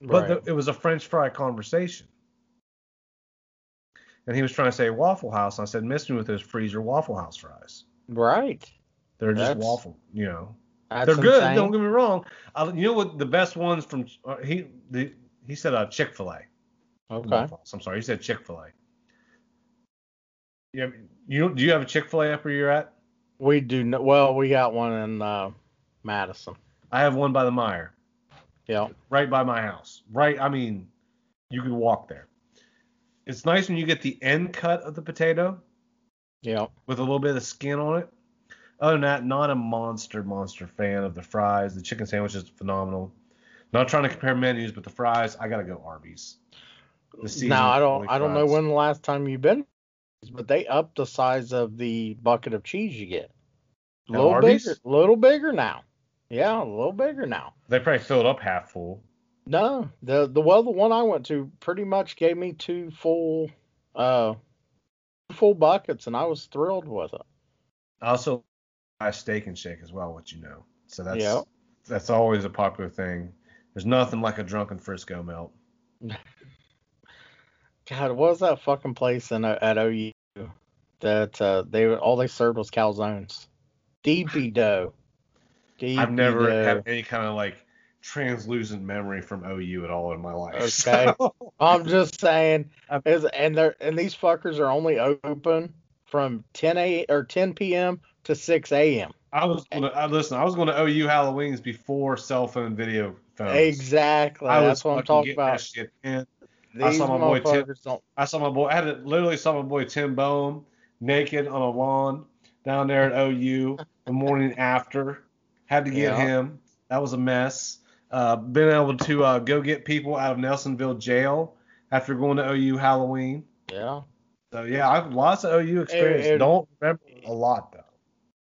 But
Right.
the, it was a French fry conversation. And he was trying to say Waffle House. And I said, miss me with those freezer Waffle House fries.
right.
They're just
That's-
waffle, you know. They're good.
insane.
Don't get me wrong. I, you know what? The best ones from uh, he the, he said uh, Chick Fil A.
Okay.
I'm sorry. He said Chick Fil A. Yeah. You do you have a Chick Fil A up where you're at?
We do no, well. We got one in uh, Madison.
I have one by the Meijer,
Yeah.
right by my house. Right. I mean, you could walk there. It's nice when you get the end cut of the potato.
Yeah.
with a little bit of skin on it. Other than that, not a monster, monster fan of the fries. The chicken sandwich is phenomenal. Not trying to compare menus, but the fries, I gotta go Arby's.
Now I don't. I don't know when the last time you've been, but they upped the size of the bucket of cheese you get. A little
Arby's?
bigger. little bigger now. Yeah, a little bigger now.
They probably filled up half full.
No, the the well the one I went to pretty much gave me two full uh full buckets and I was thrilled with it.
I also buy a steak and shake as well, what you know. So that's
Yeah.
that's always a popular thing. There's nothing like a drunken Frisco melt.
God, what was that fucking place in at OU that uh, they all they served was calzones, DP dough.
I've never
dough.
had any kind of like translucent memory from OU at all in my life.
Okay.
So-
I'm just saying, is and they're and these fuckers are only open from 10 a or 10 p.m. to 6 a.m.
I was gonna I, listen. I was going to OU Halloween's before cell phone video phones.
Exactly.
I
That's what I'm talking about. These
saw my boy Tim-
don't.
I saw my boy. I had to, literally saw my boy Tim Bohm naked on a lawn down there at OU the morning after. Had to get
Yeah.
him. That was a mess. Uh, been able to uh, go get people out of Nelsonville jail after going to OU Halloween.
Yeah.
So yeah, I've lots of OU experience.
it-
Don't remember a lot though.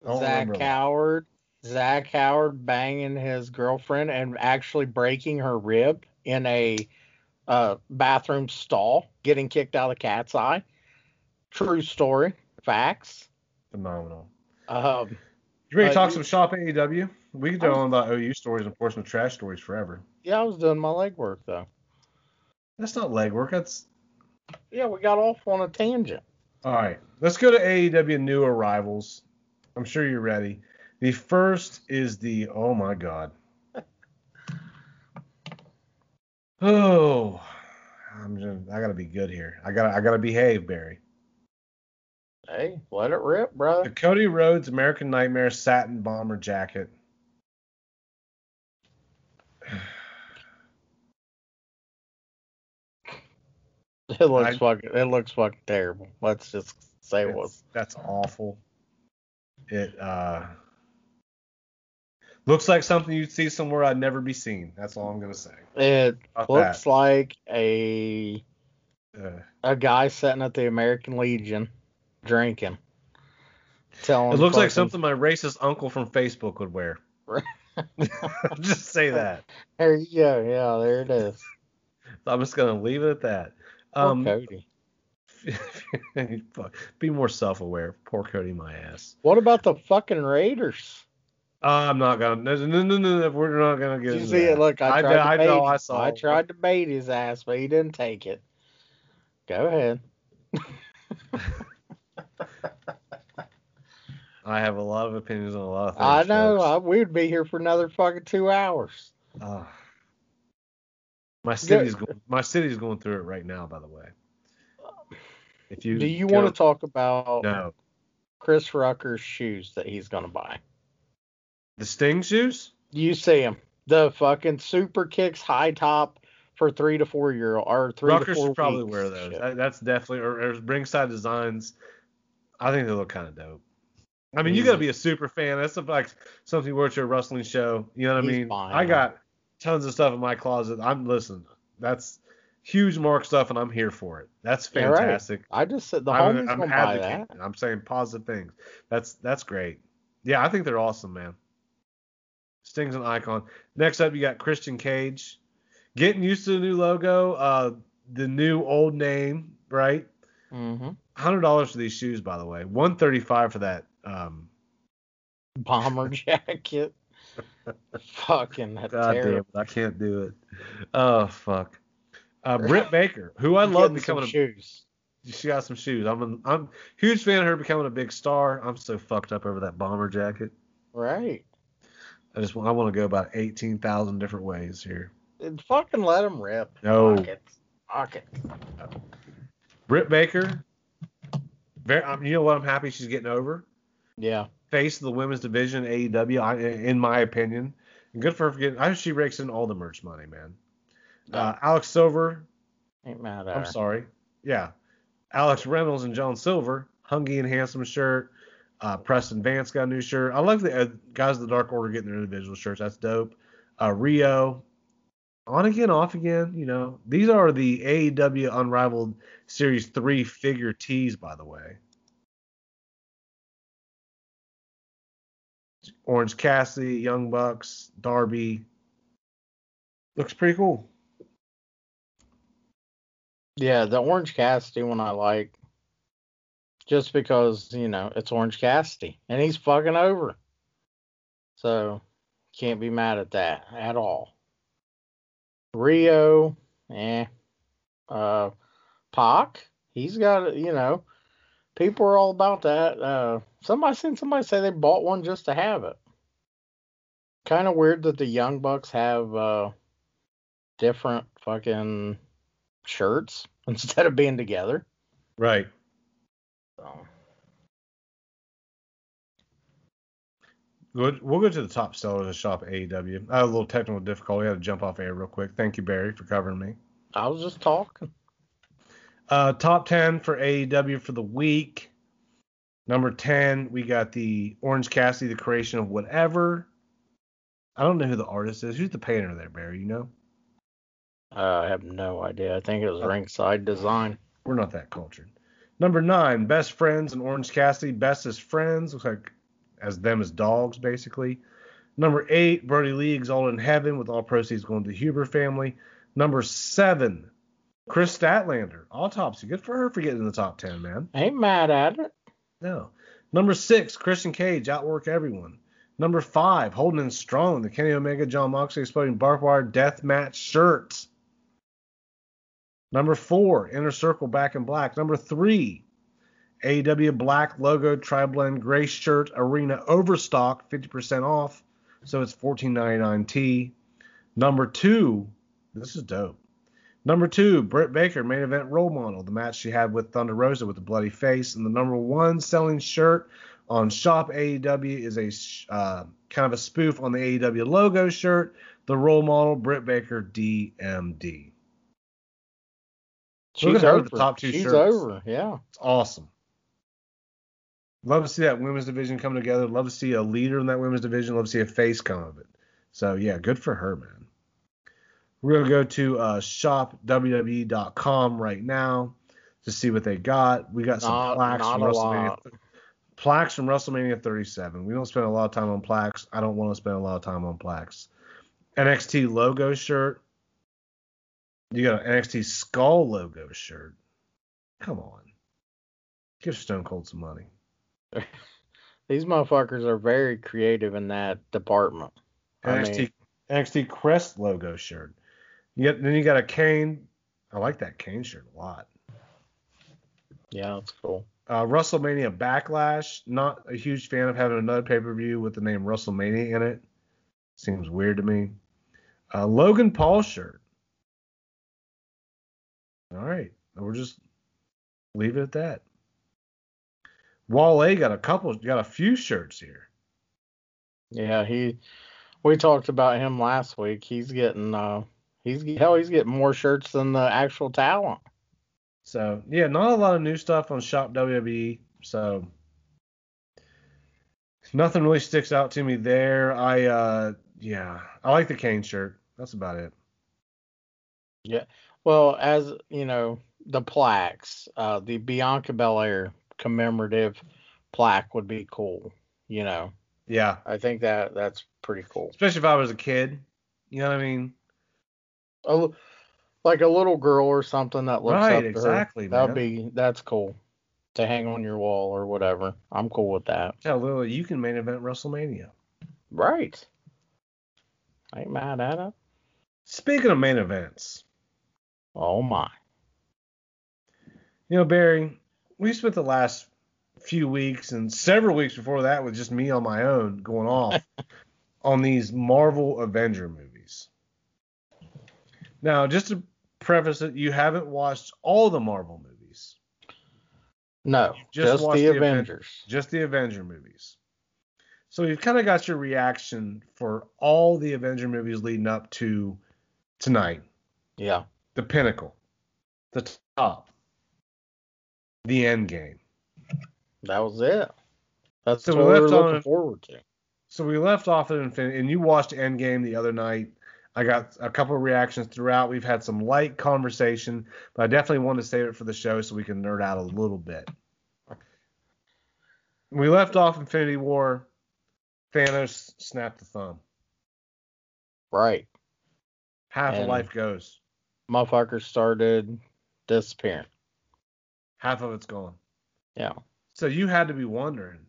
Don't
Zach. Howard. Zach Howard banging his girlfriend and actually breaking her rib in a uh, bathroom stall, getting kicked out of cat's eye. True story. Facts.
Phenomenal.
Um,
You ready to talk
you-
some shop AEW? We could on about OU stories and Portsmouth trash stories forever.
yeah, I was doing my legwork though.
That's not legwork. That's
Yeah, we got off on a tangent.
all right. Let's go to AEW new arrivals. I'm sure you're ready. The first is the oh my god. Oh, I'm just I gotta be good here. I gotta I gotta behave, Barry.
Hey, let it rip,
bro.
The.
Cody Rhodes American Nightmare satin bomber jacket.
It looks
I-
fucking. It looks fucking terrible. Let's just say it was.
That's awful. It uh looks like something you'd see somewhere I'd never be seen. That's all I'm gonna say.
It
About
looks like a
Uh,
a guy sitting at the American Legion drinking. Telling
it looks like something my racist uncle from Facebook would wear. just say that.
There you go. Yeah, there it is.
I'm just gonna leave it at that.
Poor
Um,
Cody.
fuck, be more self-aware. Poor Cody, my ass.
What about the fucking Raiders?
I'm not gonna. No, no, no, no, no, We're not gonna get
Did you see
that.
it? Look, I
I
tried
did-
to
I
bait
know. I saw
I tried to bait his ass, but he didn't take it. Go ahead.
I have a lot of opinions on a lot of things.
I know. I, we'd be here for another fucking two hours.
Ah. My city's going. My city's going through it right now. By the way. If you
Do you
go-
want to talk about
No.
Chris Rucker's shoes that he's going to buy?
The Sting shoes?
You see him. The fucking super kicks high top for three to four year old or three to four
should probably wear those.
Shit.
That's definitely or, or ringside designs. I think they look kind of dope. I mean, you got to mm. be a super fan. That's like something where it's a wrestling show. You know what I mean?
fine.
I got tons of stuff in my closet. I'm listen. That's huge mark stuff, and I'm here for it. That's
Yeah, right.
fantastic.
I just said the
I'm,
homies
I'm
gonna buy that.
I'm saying positive things. That's that's great. Yeah, I think they're awesome, man. Sting's an icon. Next up, you got Christian Cage. Getting used to the new logo, uh, the new old name, right?
Mm-hmm.
Hundred dollars for these shoes, by the way. One thirty five for that. Um,
Bomber jacket. Fucking that's
God damn it, I can't do it. Oh fuck. Uh, Britt Baker, who I love
some
becoming a
shoes.
she got some shoes. I'm a, I'm huge fan of her becoming a big star. I'm so fucked up over that bomber jacket.
Right.
I just want I want to go about eighteen thousand different ways here.
And fucking let them rip.
No.
Fuck it. Fuck it.
Britt Baker, very, um, you know what? I'm happy she's getting over.
Yeah.
Face of the women's division, AEW, I, in my opinion. And good for her for getting. I she rakes in all the merch money, man. Uh, Alex Silver,
Ain't mad at
I'm
her.
sorry. Yeah. Alex Reynolds and John Silver, Hungy and Handsome shirt. Uh, Preston Vance got a new shirt. I love the uh, guys of the Dark Order getting their individual shirts. That's dope. Uh, Rio, on again, off again. You know, these are the AEW Unrivaled Series 3 figure tees, by the way. Orange Cassidy, Young Bucks, Darby. Looks pretty cool.
Yeah, the Orange Cassidy one I like. Just because, you know, it's Orange Cassidy. And he's fucking over. So can't be mad at that at all. Rio, eh. Uh Pac, he's got you know, people are all about that. Uh somebody seen somebody say they bought one just to have it. Kind of weird that the Young Bucks have uh different fucking shirts instead of being together.
Right.
So,
Good. We'll go to the top sellers of shop AEW. I had a little technical difficulty. I had to jump off air real quick. Thank you, Barry, for covering me.
I was just talking.
Uh, top 10 for AEW for the week. Number 10, we got the Orange Cassidy, the creation of whatever. I don't know who the artist is. Who's the painter there, Barry? You know?
Uh, I have no idea. I think it was ringside design.
We're not that cultured. Number nine, best friends and Orange Cassidy, bestest friends. Looks like as them as dogs, basically. Number eight, Brodie Lee, Exalted in Heaven, with all proceeds going to the Huber family. Number seven, Kris Statlander, Autopsy. Good for her for getting in the top ten, man.
Ain't mad at it.
No. Number six, Christian Cage, Outwork Everyone. Number five, Holding in Strong, the Kenny Omega, Jon Moxley exploding barbed wire death match shirts. Number four, Inner Circle Back in Black. Number three, AW Black Logo Tri-Blend Gray Shirt Arena Overstock, 50% off. So it's $14.99 T. Number two, this is dope. Number two, Britt Baker, main event role model, the match she had with Thunder Rosa with the bloody face. And the number one selling shirt on Shop AEW is a uh, kind of a spoof on the AEW logo shirt. The role model, Britt Baker, DMD. Look
She's
at her
over.
with the top two
She's
shirts.
over. Yeah.
It's awesome. Love to see that women's division come together. Love to see a leader in that women's division. Love to see a face come of it. So yeah, good for her, man. We're gonna go to uh, shopwwe.com right now to see what they got. We got some
Not-
plaques
not
from WrestleMania. Plaques from WrestleMania 37. We don't spend a lot of time on plaques. I don't want to spend a lot of time on plaques. NXT logo shirt. You got an NXT Skull logo shirt. Come on. Give Stone Cold some money.
These motherfuckers are very creative in that department. I
NXT
mean-
NXT Crest logo shirt. You get, then you got a Kane. I like that Kane shirt a lot.
Yeah, that's cool.
Uh, WrestleMania Backlash. Not a huge fan of having another pay per view with the name WrestleMania in it. Seems weird to me. Uh, Logan Paul shirt. All right, we'll just leave it at that. Wale got a couple, got a few shirts here.
Yeah, he. We talked about him last week. He's getting. uh He's hell. He's getting more shirts than the actual talent.
So yeah, not a lot of new stuff on Shop WWE. So Nothing really sticks out to me there. I uh yeah, I like the Kane shirt. That's about it. Yeah.
Well, as you know, the plaques, uh, the Bianca Belair commemorative plaque would be cool. You know,
Yeah,
I think that that's pretty cool.
especially if I was a kid. You know what I mean?
A like a little girl or something that looks
Right,
up to
exactly,
her. That'd be that's cool to hang on your wall or whatever. I'm cool with that.
Yeah, Lily you can main event WrestleMania.
Right. I ain't mad at it.
Speaking of main events,
Oh my.
you know Barry, we spent the last few weeks and several weeks before that with just me on my own going off on these Marvel Avenger movies. Now, just to preface it, you haven't watched all the Marvel movies,
No,
just
just, the,
the Aven-
Avengers.
just the Avenger movies. So you've kind of got your reaction for all the Avenger movies leading up to tonight.
Yeah.
the pinnacle, the top, the end game.
That was it. That's
So
what
we
we were
left on
looking forward to.
So we left off at Infinity, and you watched Endgame the other night. I got a couple of reactions throughout. We've had some light conversation, but I definitely want to save it for the show so we can nerd out a little bit. We left off Infinity War. Thanos snapped the thumb.
Right.
Half of life goes.
Motherfucker started disappearing.
Half of it's gone.
Yeah.
So you had to be wondering.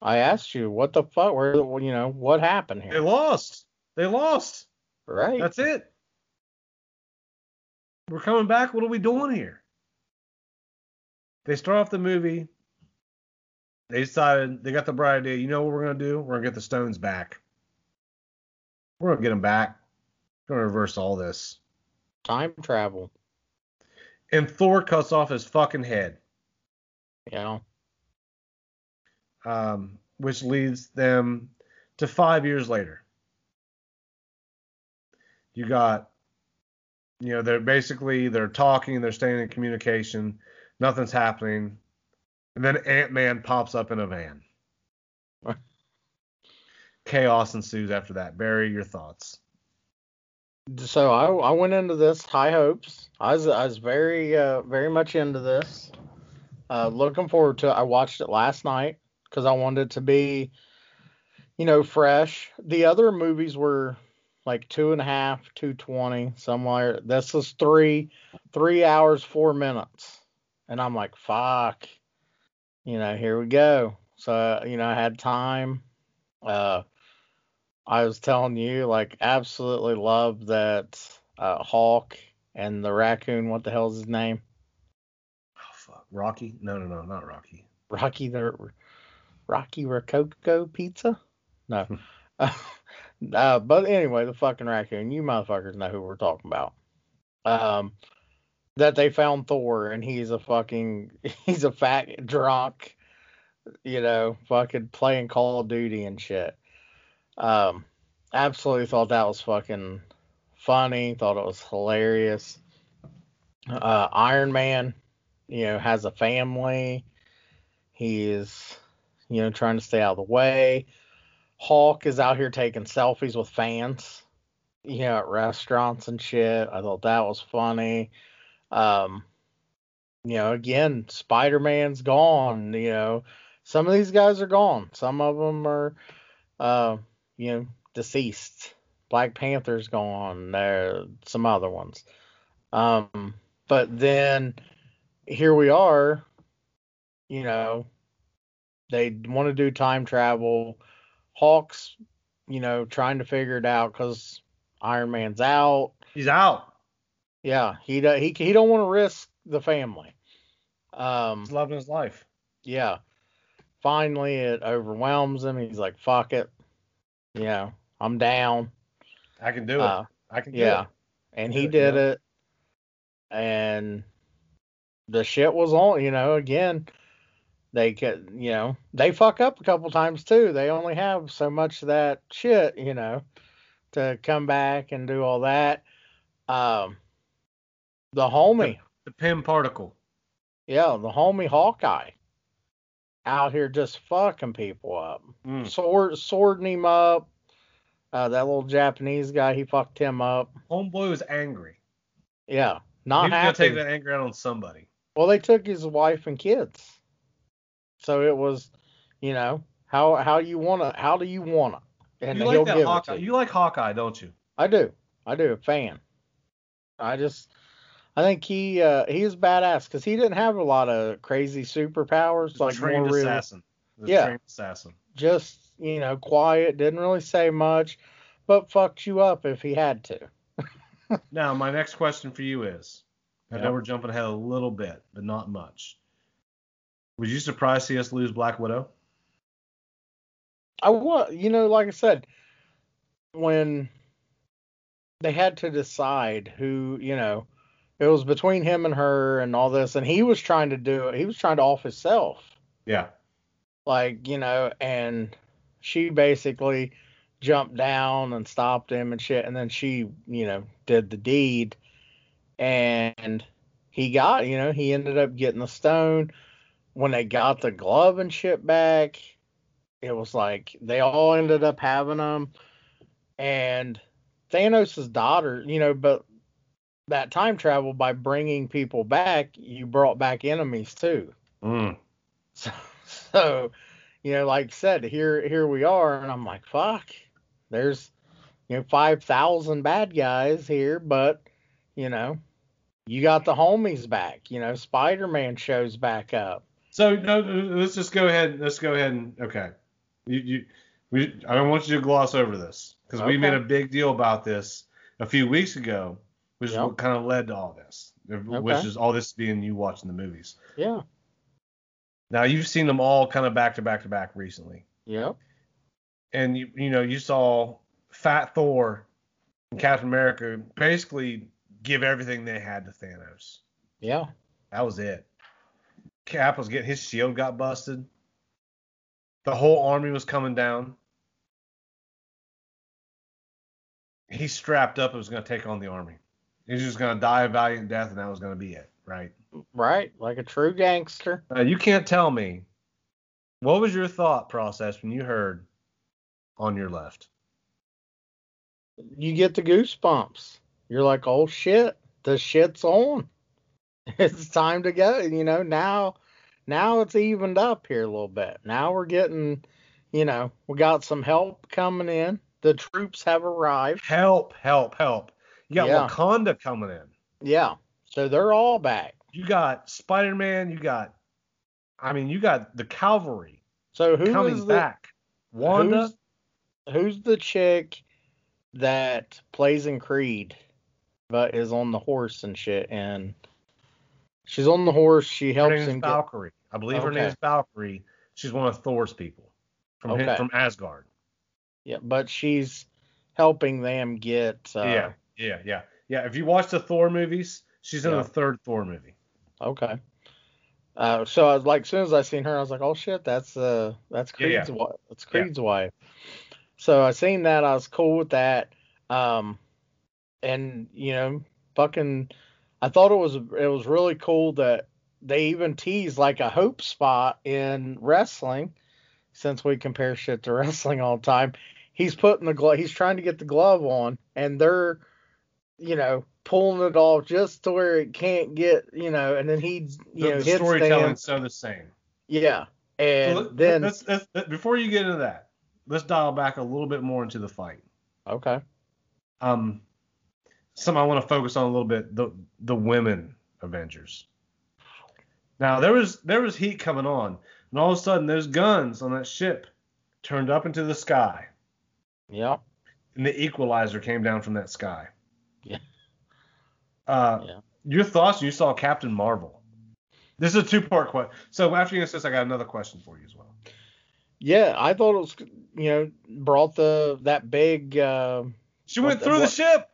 I asked you, what the fuck? Where, you know, what happened here?
They lost. They lost.
Right.
That's it. We're coming back. What are we doing here? They start off the movie. They decided they got the bright idea. You know what we're gonna do? We're gonna get the stones back. We're gonna get them back. We're gonna reverse all this.
Time travel.
And Thor cuts off his fucking head,
You know.
um, which leads them to five years later. You got, you know, they're basically they're talking, they're staying in communication, nothing's happening, and then Ant Man pops up in a van. Chaos ensues after that. Barry, your thoughts?
So I, I went into this high hopes. I was I was very uh, very much into this. Uh, looking forward to it. I watched it last night because I wanted it to be, you know, fresh. The other movies were like two and a half, two twenty, somewhere. This is three, three hours, four minutes, and I'm like, fuck, you know, here we go. So you know, I had time. Uh, I was telling you, like, absolutely love that uh, Hulk and the raccoon. What the hell's his name?
Oh fuck, Rocky? No, no, no, not Rocky.
Rocky the Rocky Rococo pizza? No. uh, but anyway, the fucking raccoon. You motherfuckers know who we're talking about. Um, that they found Thor and he's a fucking he's a fat drunk, you know, fucking playing Call of Duty and shit. Um, absolutely thought that was fucking funny. Thought it was hilarious. Uh, Iron Man, you know, has a family. He is, you know, trying to stay out of the way. Hulk is out here taking selfies with fans, you know, at restaurants and shit. I thought that was funny. Um, you know, again, Spider Man's gone. You know, some of these guys are gone. Some of them are, uh, you know, deceased. Black Panther's gone. There, some other ones. Um, but then here we are. You know, they want to do time travel. Hulk's, you know, trying to figure it out because Iron Man's out.
He's out.
Yeah, he he he don't want to risk the family. Um,
He's loving his life.
yeah. Finally, it overwhelms him. He's like, "Fuck it," you know, I'm down.
I can do it.
Uh,
I can do
yeah,
it.
and he did
yeah.
it, and the shit was on. You know, again, they could, you know, they fuck up a couple times too. They only have so much of that shit, you know, to come back and do all that. Um, the homie,
The Pym particle.
yeah, the homie Hawkeye. out here just fucking people up,
Mm.
sword swording him up. Uh, that little Japanese guy, he fucked him up.
Homeboy was angry.
Yeah,
He
not
was gonna take that anger out on somebody.
Well, they took his wife and kids. So it was, you know, how how you wanna how do you wanna? And
you
he'll
like that Hawkeye?
to you.
You like Hawkeye, don't you?
I do. I do. A fan. I just I think he uh he's badass because he didn't have a lot of crazy superpowers
a
like
trained
more
assassin. A
Yeah.
trained assassin.
just you know quiet, didn't really say much, but fucked you up if he had to.
Now, my next question for you is I know we're jumping ahead a little bit, but not much. Was you surprised to see us lose Black Widow?
I was, you know, like I said, when they had to decide who, you know, it was between him and her and all this, and he was trying to do it. He was trying to off himself,
Yeah.
like you know, and she basically jumped down and stopped him and shit, and then she, you know, did the deed, and he got, you know, he ended up getting the stone. When they got the glove and shit back, it was like they all ended up having them and Thanos' daughter, you know, but that time travel by bringing people back, you brought back enemies too.
Mm.
So, so you know, like I said, here here we are, and I'm like, fuck, there's you know five thousand bad guys here, but you know, you got the homies back. You know, Spider Man shows back up.
So no, let's just go ahead. Let's go ahead and okay. You, you, we, I don't want you to gloss over this because we made a big deal about this a few weeks ago, which is
Yep.
what kind of led to all this, which is all this being you watching the movies.
Yeah.
Now you've seen them all kind of back to back to back recently,
Yep.
and you, you know, you saw Fat Thor and Captain America basically give everything they had to Thanos.
Yeah.
That was it. Cap was getting his shield got busted. The whole army was coming down. He strapped up and was going to take on the army. He was just going to die a valiant death, and that was going to be it, right?
Right. Like a true gangster.
Uh, you can't tell me. What was your thought process when you heard on your left?
You get the goosebumps. You're like, oh shit, the shit's on. It's time to go. You know, now now it's evened up here a little bit. Now we're getting, you know, we got some help coming in. The troops have arrived.
Help, help, help. You got
Yeah.
Wakanda coming in.
Yeah. So they're all back.
You got Spider Man. You got, I mean, you got the cavalry
So who
coming
is the
back. Wanda.
Who's, who's the chick that plays in Creed, but is on the horse and shit? And she's on the horse. She helps Her
name is
him get.
Valkyrie. I believe her name is Valkyrie. She's one of Thor's people from
Okay.
from Asgard.
Yeah, but she's helping them get. Uh,
yeah, yeah, yeah, yeah. If you watch the Thor movies, she's in
Yeah.
the third Thor movie.
Okay. Uh, so I was like, as soon as I seen her, I was like, oh shit, that's uh, that's
Yeah, yeah.
Creed's wife. That's
Yeah.
Creed's wife. So I seen that, I was cool with that. Um, and you know, fucking, I thought it was it was really cool that they even teased like a hope spot in wrestling, since we compare shit to wrestling all the time. He's putting the glove, he's trying to get the glove on, and they're, you know, pulling it off just to where it can't get, you know, and then he, you
The,
know,
the storytelling's so the same.
Yeah,
So
and
let-
then
let's, let's, let- before you get into that, let's dial back a little bit more into the fight.
okay,
Um, some I want to focus on a little bit the the women Avengers. Now there was there was heat coming on, and all of a sudden those guns on that ship turned up into the sky,
yeah,
and the equalizer came down from that sky.
Yeah.
Uh,
Yeah.
Your thoughts? You saw Captain Marvel. This is a two part question. So after you answer this, I got another question for you as well.
yeah. I thought it was, you know, brought the that big. Uh,
She went through the
what-
ship.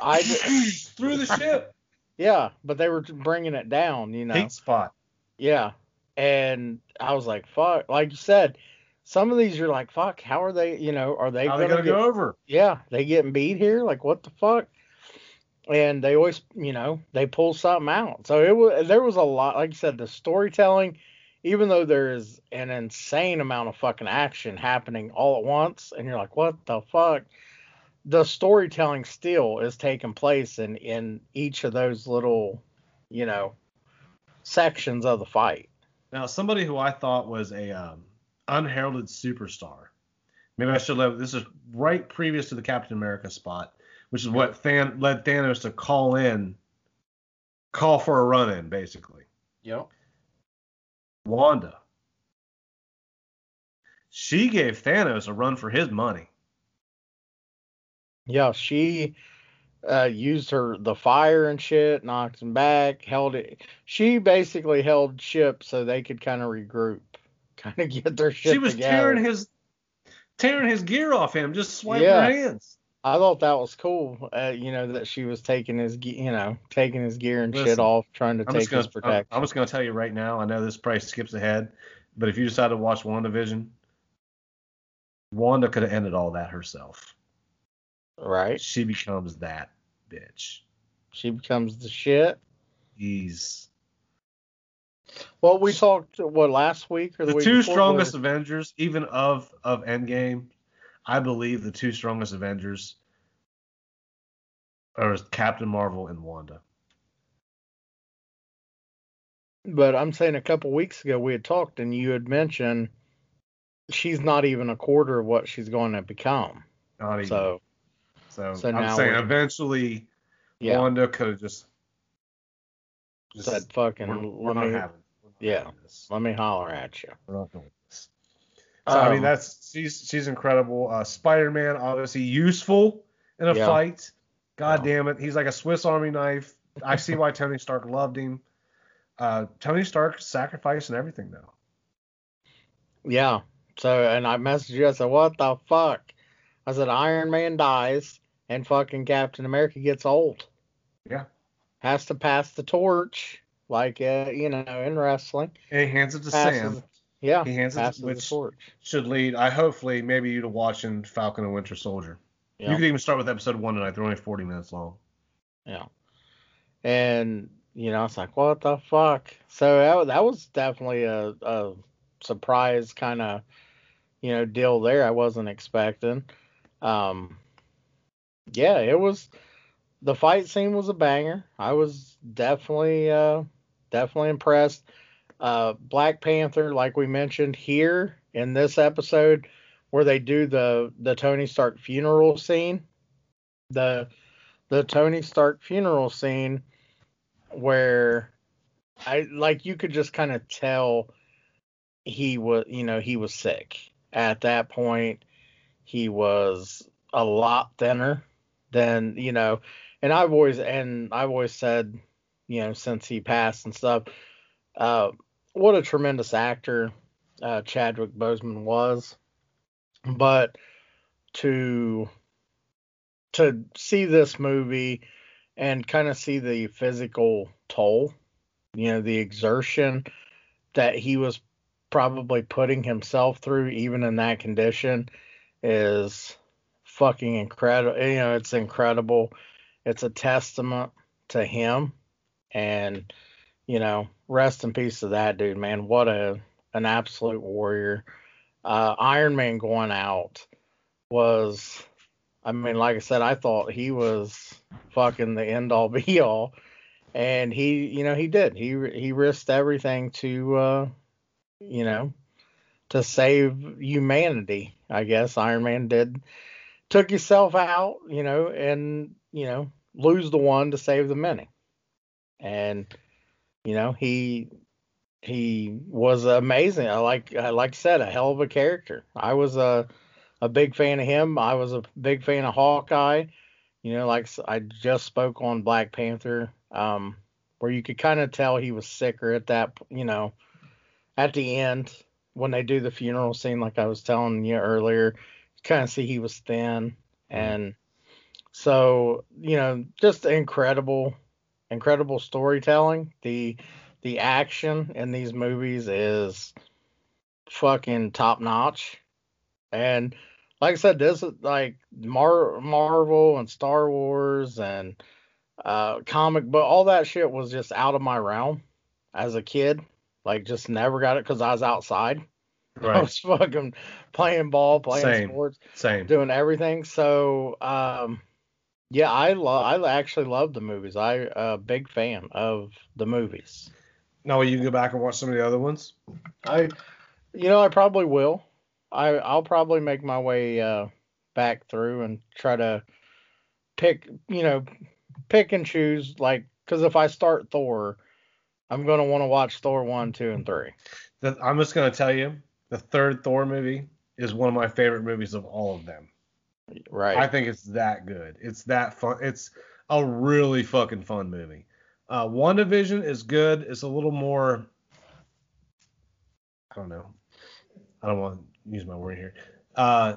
I
through the ship.
yeah, but they were bringing it down, you know.
Heat spot.
Yeah. And I was like, fuck. Like you said, some of these you're like, fuck, how are they, you know, are they
How
going
they
to
gonna
get,
go over?
yeah, they getting beat here? Like, what the fuck? And they always, you know, they pull something out. So it was, there was a lot, like you said, the storytelling, even though there's an insane amount of fucking action happening all at once, and you're like, what the fuck? The storytelling still is taking place in in each of those little, you know, sections of the fight.
Now, somebody who I thought was a um, unheralded superstar. Maybe I should let this is right previous to the Captain America spot, which is what Than- led Thanos to call in, call for a run in, basically.
Yep.
Wanda. She gave Thanos a run for his money.
Yeah, she uh, used her the fire and shit, knocked him back, held it. She basically held ship so they could kind of regroup, kind of get their shit
she was
together.
tearing his tearing his gear off him, just swiping
Yeah.
her hands.
I thought that was cool. Uh, you know that she was taking his, you know, taking his gear and shit off, trying to
I'm
take
gonna
his
I'm,
protection.
I'm just gonna tell you right now. I know this price skips ahead, but if you decide to watch WandaVision, Wanda could have ended all that herself.
Right?
She becomes that bitch.
She becomes the shit.
He's
Well, we talked what last week or the,
the
week
two
before
strongest
was-
Avengers, even of of Endgame. I believe the two strongest Avengers are Captain Marvel and Wanda.
But I'm saying a couple weeks ago we had talked and you had mentioned she's not even a quarter of what she's going to become.
Not even.
So
so,
so
I'm saying eventually
yeah,
Wanda could have just, just
said fucking
we're, we're
let
not
me
having.
yeah. let me holler at you.
We're not doing this. So I mean
Um,
that's she's she's incredible. Uh, Spider-Man obviously useful in a
Yeah.
fight. God
Yeah.
damn it, he's like a Swiss Army knife. I see why Tony Stark loved him. Uh, Tony Stark sacrificing everything though.
Yeah. So and I messaged you. I said, "What the fuck?" I said, "Iron Man dies and fucking Captain America gets old.
Yeah.
Has to pass the torch, like uh, you know, in wrestling.
And he hands it to
Passes-
Sam.
Yeah.
He hands it,
the
which
torch.
should lead, I hopefully, maybe you to watching Falcon and Winter Soldier.
Yeah.
You could even start with episode one tonight. They're only 40 minutes long.
Yeah. And you know, it's like, what the fuck? So that, that was definitely a, a surprise kind of, you know, deal there. I wasn't expecting. Um, yeah, it was. The fight scene was a banger. I was definitely, uh, definitely impressed. Uh, Black Panther, like we mentioned here in this episode, where they do the the Tony Stark funeral scene, the the Tony Stark funeral scene where I like you could just kind of tell he was you know he was sick at that point he was a lot thinner than you know and I've always and I've always said you know since he passed and stuff uh what a tremendous actor uh Chadwick Boseman was. But to to see this movie and kind of see the physical toll, you know, the exertion that he was probably putting himself through, even in that condition, is fucking incredible. You know, it's incredible. It's a testament to him. And, you know, rest in peace to that dude, man. What a an absolute warrior. Uh, Iron Man going out was I mean, like I said, I thought he was fucking the end all be all, and he, you know, he did. He he risked everything to, uh, you know, to save humanity. I guess Iron Man did took himself out, you know, and you know, lose the one to save the many, and you know, he he was amazing. I like like I said, a hell of a character. I was a a big fan of him. I was a big fan of Hawkeye. You know, like I just spoke on Black Panther, um, where you could kind of tell he was sicker at that, you know, at the end when they do the funeral scene, like I was telling you earlier, kind of see he was thin, and so you know, just incredible, incredible storytelling. The the action in these movies is fucking top notch. And like I said, this is like Mar- Marvel and Star Wars and uh, comic book, all that shit was just out of my realm as a kid. Like just never got it because I was outside. I was fucking playing ball, playing
Same.
sports,
Same.
doing everything. So um, yeah, I love. I actually love the movies. I a big fan of the movies.
No, you can go back and watch some of the other ones.
I, you know, I probably will. I I'll probably make my way uh, back through and try to pick, you know, pick and choose. Like, because if I start Thor, I'm gonna want to watch Thor one, two, and three.
I'm just gonna tell you, the third Thor movie is one of my favorite movies of all of them.
Right.
I think it's that good. It's that fun. It's a really fucking fun movie. Uh, WandaVision is good. It's a little more. I don't know. I don't want to use my word here. Uh,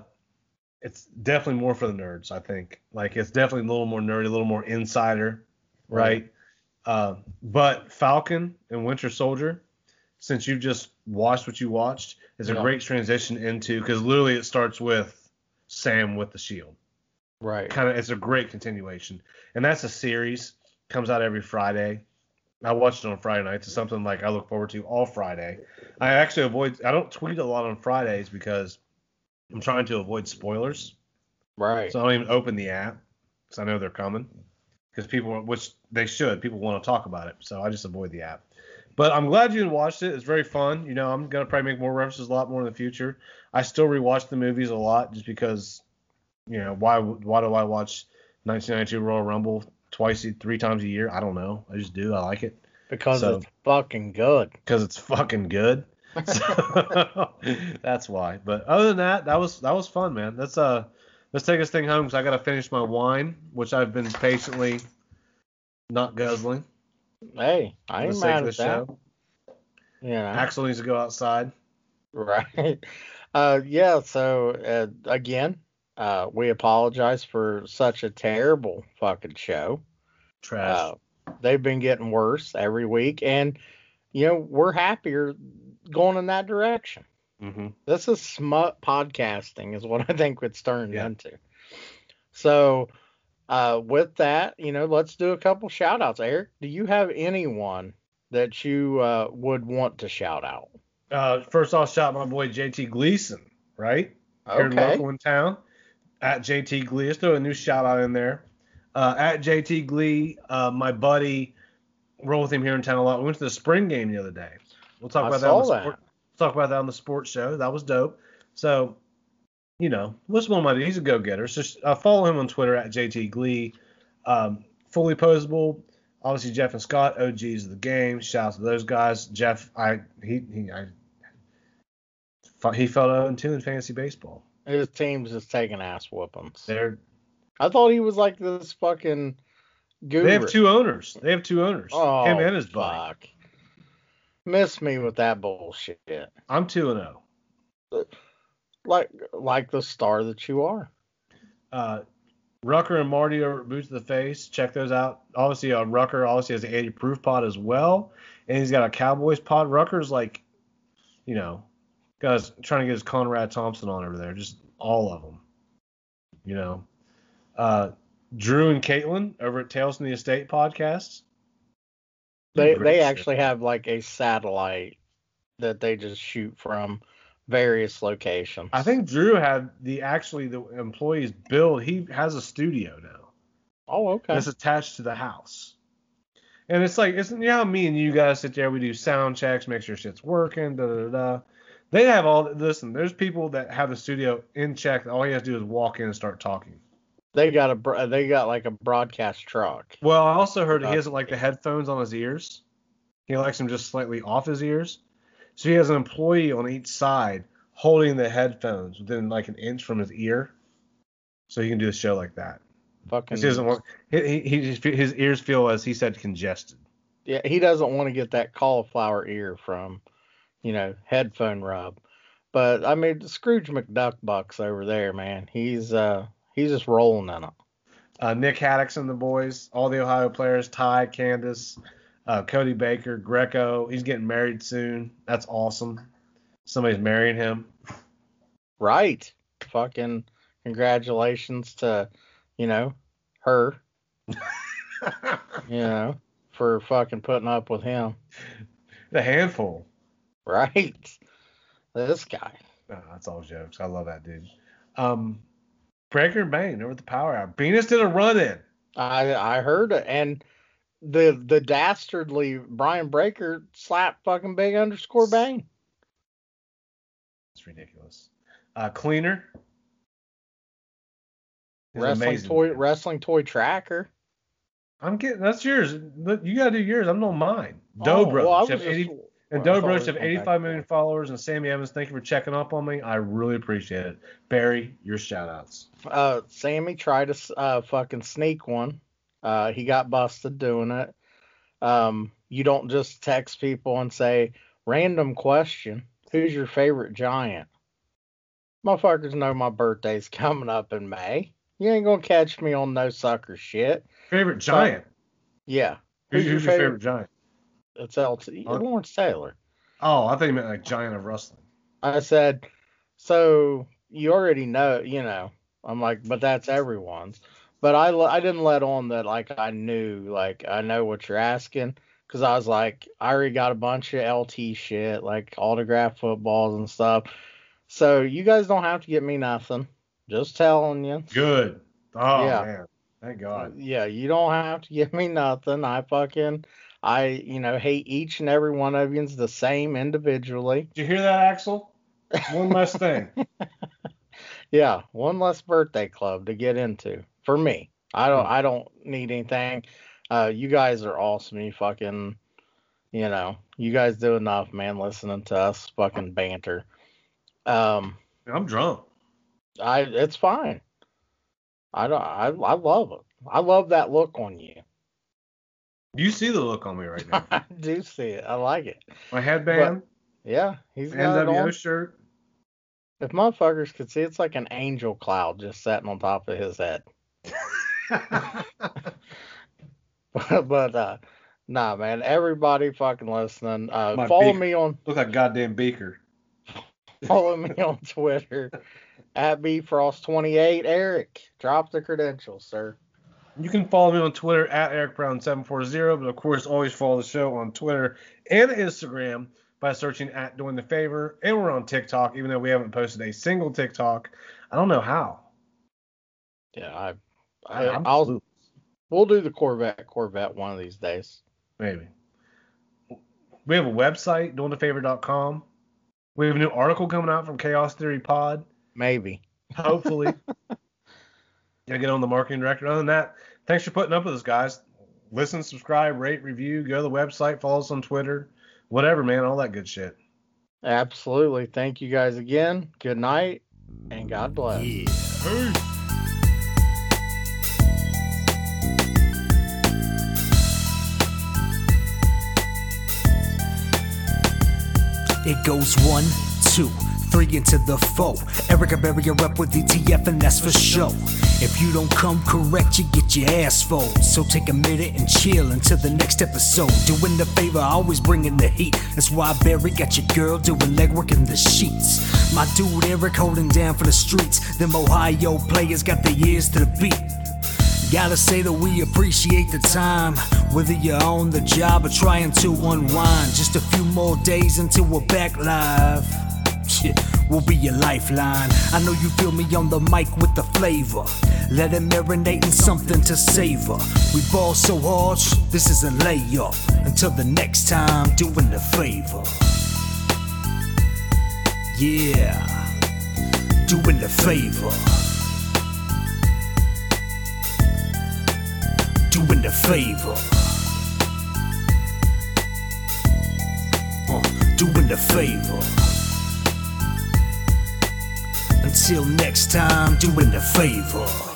it's definitely more for the nerds. I think. Like it's definitely a little more nerdy, a little more insider, right? Uh, but Falcon and Winter Soldier, since you've just watched what you watched, is a
Yeah.
great transition into because literally it starts with Sam with the shield.
Right.
kind of it's a great continuation. And that's a series comes out every friday. I watched it on friday nights. It's something like i look forward to all friday. I actually avoid i don't tweet a lot on fridays because i'm trying to avoid spoilers.
Right.
so i don't even open the app because i know they're coming. Because people which they should people want to talk about it. So i just avoid the app but i'm glad you watched it it's very fun you know i'm gonna probably make more references a lot more in the future i still rewatch the movies a lot just because you know why why do I watch 1992 Royal Rumble twice three times a year? I don't know. I just do. I like it
because
so-
it's fucking good.
because it's fucking good. So, that's why. But other than that, that was that was fun, man. Let's uh let's take this thing home because I gotta finish my wine, which I've been patiently not guzzling.
Hey, I ain't mad at
the
that.
show.
Know.
Axel needs to go outside.
Right. Uh, yeah. So uh, again, uh, we apologize for such a terrible fucking show.
Trash.
Uh, they've been getting worse every week, and you know we're happier going in that direction.
mm-hmm.
This is smut podcasting, is what I think it's turned
Yeah.
into. So, uh, with that, you know, let's do a couple shout outs. Eric, do you have anyone that you uh, would want to shout out?
Uh, first off, shout my boy JT Gleason, right? Here
Okay.
local in town. At JT Glee. Let's throw a new shout out in there. Uh, at JT Glee, uh, my buddy, roll with him here in town a lot. We went to the spring game the other day. We'll talk
I
about that on the
that.
sport, talk about that on the sports show. That was dope. So, you know, what's one of my he's a go getter. So uh, follow him on Twitter at JT Glee. Um, fully posable. Obviously Jeff and Scott, OGs of the game. Shout out to those guys. Jeff, I he he I he fell 0 2 in fantasy baseball.
His team's just taking ass whoopings.
They're
I thought he was like this fucking guru.
They have two owners. They have two owners.
Oh,
Him and his buddy.
fuck. Miss me with that bullshit.
I'm two and zero.
Like like the star that you are.
Uh, Rucker and Marty are boots to the face. Check those out. Obviously, uh, Rucker obviously has an 80 proof pod as well, and he's got a Cowboys pod. Rucker's like, you know, guys trying to get his Conrad Thompson on over there. Just all of them. You know, uh, Drew and Caitlin over at Tales from the Estate podcast.
They
Great
they
shit.
actually have like a satellite that they just shoot from various locations.
I think Drew had the actually the employees build. He has a studio now.
Oh, okay.
It's attached to the house. And it's like, it's you know me and you guys sit there, we do sound checks, make sure shit's working, da da da. They have all listen, there's people that have the studio in check. All you have to do is walk in and start talking.
They got a they got like a broadcast truck.
Well, I also heard he uh, doesn't like the headphones on his ears. He likes them just slightly off his ears. So he has an employee on each side holding the headphones within like an inch from his ear. So he can do a show like that.
Fucking
he doesn't want he, he, he his ears feel as he said congested.
yeah, he doesn't want to get that cauliflower ear from, you know, headphone rub. But I mean, Scrooge McDuck bucks over there, man. He's uh he's just rolling in it.
Uh, Nick Haddix and the boys, all the Ohio players, Ty, Candace, uh, Cody Baker, Greco. He's getting married soon. That's awesome. Somebody's marrying him.
Right. Fucking congratulations to, you know, her, you know, for fucking putting up with him.
the handful.
Right. This guy.
Nah, that's all jokes. I love that dude. Um, Breaker and Bane over the Power Hour. Venus did a run in.
I I heard it, and the the dastardly Brian Breaker slapped fucking big underscore Bane.
It's ridiculous. Uh, Cleaner.
Wrestling
amazing.
toy wrestling toy tracker.
I'm getting that's yours. Look, You gotta do yours. I'm doing mine.
Oh,
Dobro.
well,
have 80
just-
and
well,
Dobro have
85 million back
85
to
million
that.
followers. And Sammy Evans, thank you for checking up on me. I really appreciate it. Barry, your shout outs.
uh, Sammy tried to uh, fucking sneak one. Uh, he got busted doing it. Um, you don't just text people and say, random question, who's your favorite giant? Motherfuckers know my birthday's coming up in May. You ain't gonna catch me on no sucker shit.
Favorite giant.
Yeah,
Who's, who's your favorite giant?
It's LT
Huh?
Lawrence Taylor.
Oh, I thought you meant like giant of wrestling.
I said, so you already know, you know. I'm like, but that's everyone's. But I, I didn't let on that like I knew, like I know what you're asking, because I was like, I already got a bunch of LT shit, like autograph footballs and stuff. So you guys don't have to get me nothing. Just telling you.
Good. Oh
Yeah.
man. Thank God.
Yeah, you don't have to give me nothing. I fucking, I, you know, hate each and every one of yous the same individually.
Did you hear that, Axel? One less thing.
Yeah, one less birthday club to get into for me. I don't I don't need anything. Uh you guys are awesome. You fucking you know, you guys do enough, man, listening to us fucking banter. Um
I'm drunk.
I it's fine. I don't I I love it. I love that look on you.
You see the look on me right now.
I do see it. I like it.
My headband,
Yeah, he's got
NWO
on.
shirt.
If motherfuckers could see, it's like an angel cloud just sitting on top of his head. but uh nah man everybody fucking listening uh follow
beak-
me on
Look like goddamn beaker.
follow me on twitter at bfrost28 eric drop the credentials sir
You can follow me on Twitter at EricBrown740, but of course, always follow the show on Twitter and Instagram by searching at Doing the Favor. And we're on TikTok, even though we haven't posted a single TikTok. I don't know how.
yeah i,
I,
I
I'm
i'll
clueless.
we'll do the corvette corvette one of these days
Maybe. We have a website, doingthefavor.com. We have a new article coming out from Chaos Theory Pod.
maybe
Hopefully. Gonna get on the marketing director. Other than that, thanks for putting up with us, guys. Listen, subscribe, rate, review, go to the website, follow us on Twitter, whatever, man, all that good shit.
absolutely thank you guys again good night and god bless
It goes one, two, three into the four. Erica bury up with ETF, and that's for sure. If you don't come correct, you get your ass fold. So take a minute and chill until the next episode. Doing the favor, always bringing the heat. That's why Barry got your girl doing legwork in the sheets. My dude Eric holding down for the streets. Them Ohio players got their ears to the beat. Gotta say that we appreciate the time, whether you're on the job or trying to unwind. Just a few more days until we're back live. We'll be your lifeline. I know you feel me on the mic with the flavor. Let it marinate in something to savor. We ball so hard, this is a layup. Until the next time, doing the favor. Yeah, doing the favor. Doing the favor. Uh, doing the favor. Until next time, doing the favor.